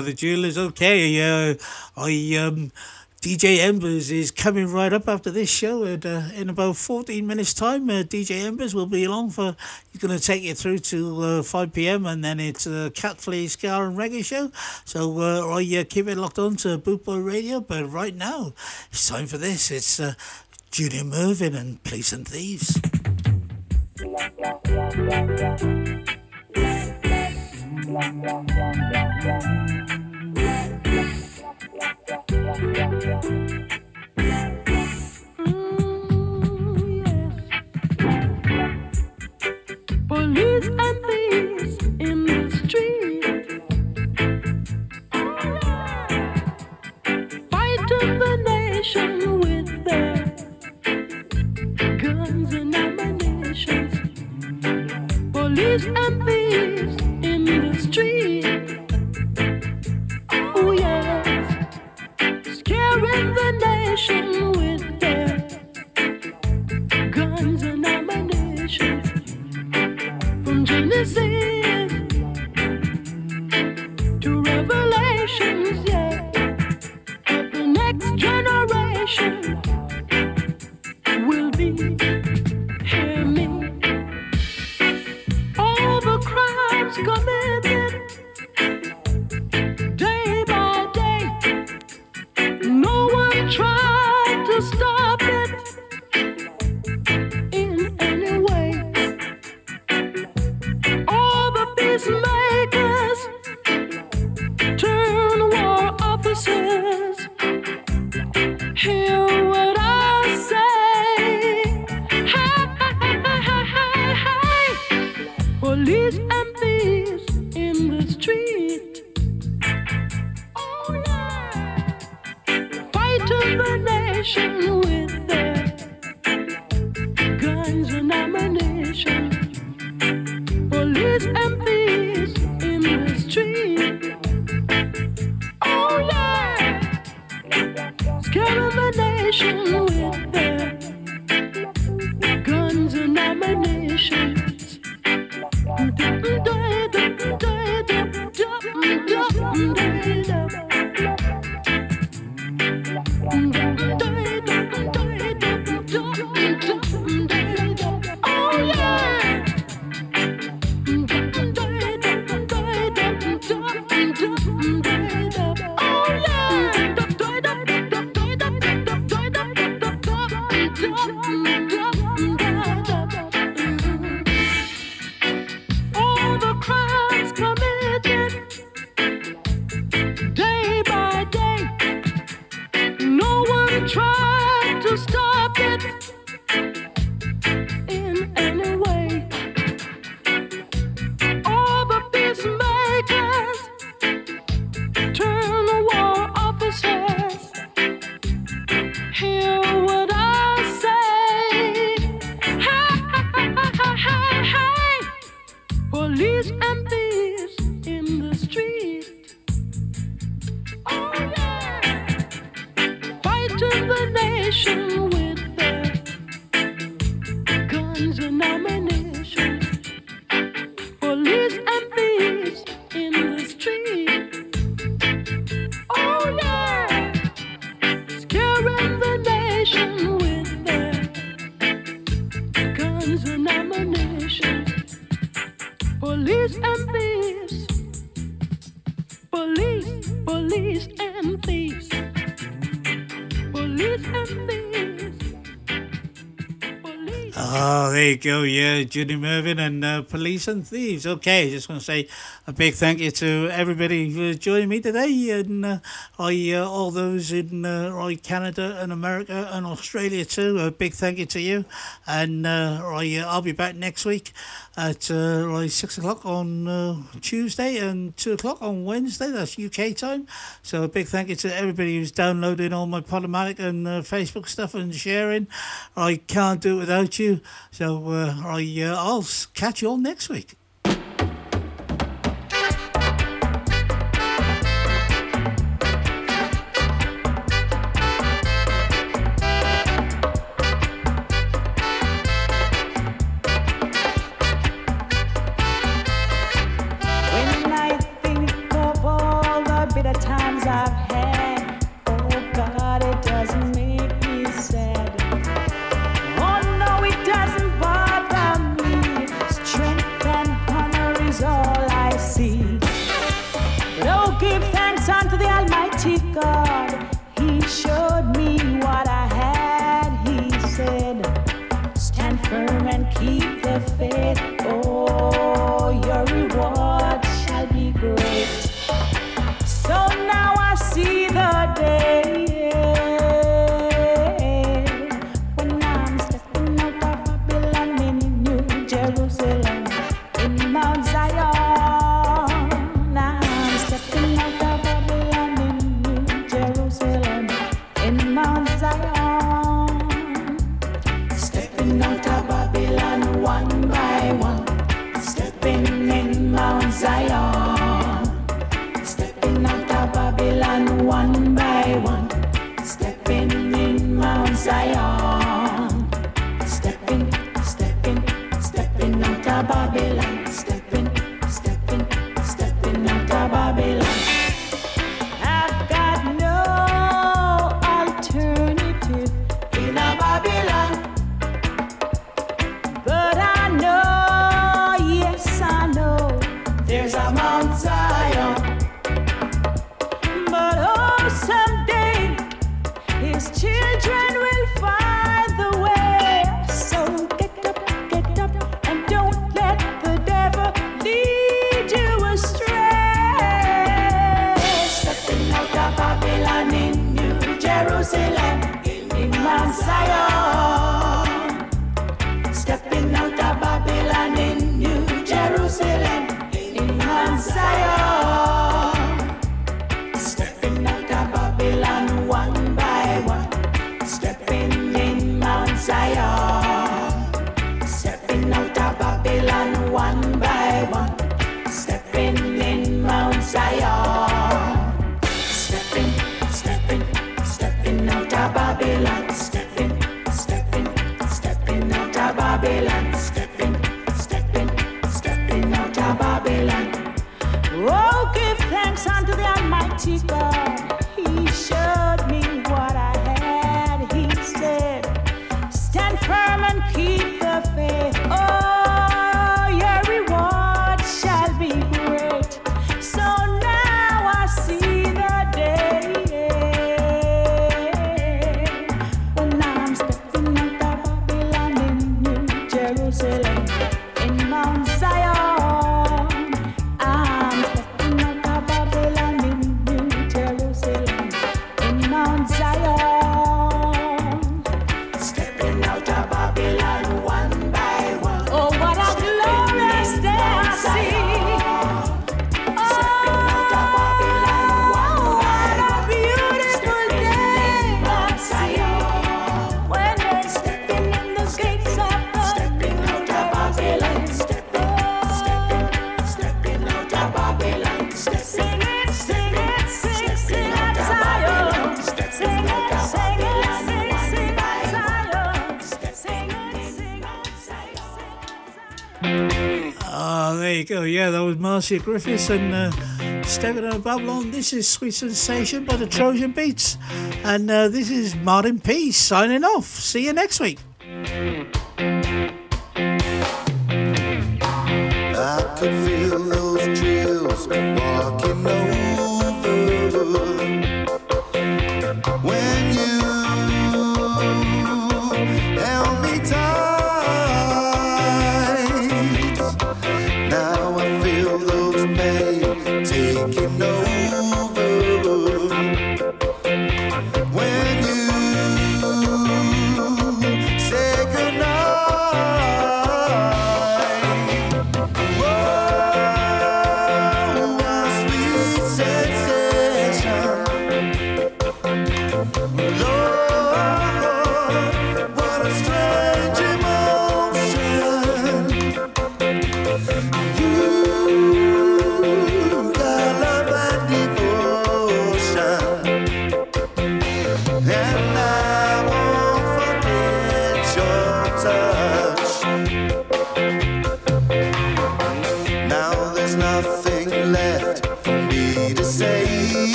The Dualers. Okay, uh, I um, DJ Embers is coming right up after this show, and uh, in about fourteen minutes' time, uh, DJ Embers will be along for. He's going to take you through to uh, five p.m. and then it's a Cat Flea Scar and Reggae show. So uh, I uh, keep it locked on to Bootboy Radio. But right now, it's time for this. It's uh, Junior Murvin and Police and Thieves.
And thieves in the street. Fighting the nation with their guns and ammunition. Police and thieves in the street. Police and thieves in the street. Oh yeah. Fighting the nation
go. Yeah, Judy Murvin and uh, Police and Thieves. Okay, just want to say big thank you to everybody for joining me today, and uh, I uh, all those in uh, Canada and America and Australia too. A big thank you to you, and uh, I, uh, I'll be back next week at uh, six o'clock on Tuesday and two o'clock on Wednesday. That's UK time. So a big thank you to everybody who's downloading all my Podomatic and Facebook stuff and sharing. I can't do it without you. So I I'll catch you all next week.
Marcia Griffiths and uh, and Babylon. This is Sweet Sensation by the Trojan Beats. And uh, this is Martyn Peace signing off. See you next week.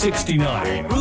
1969.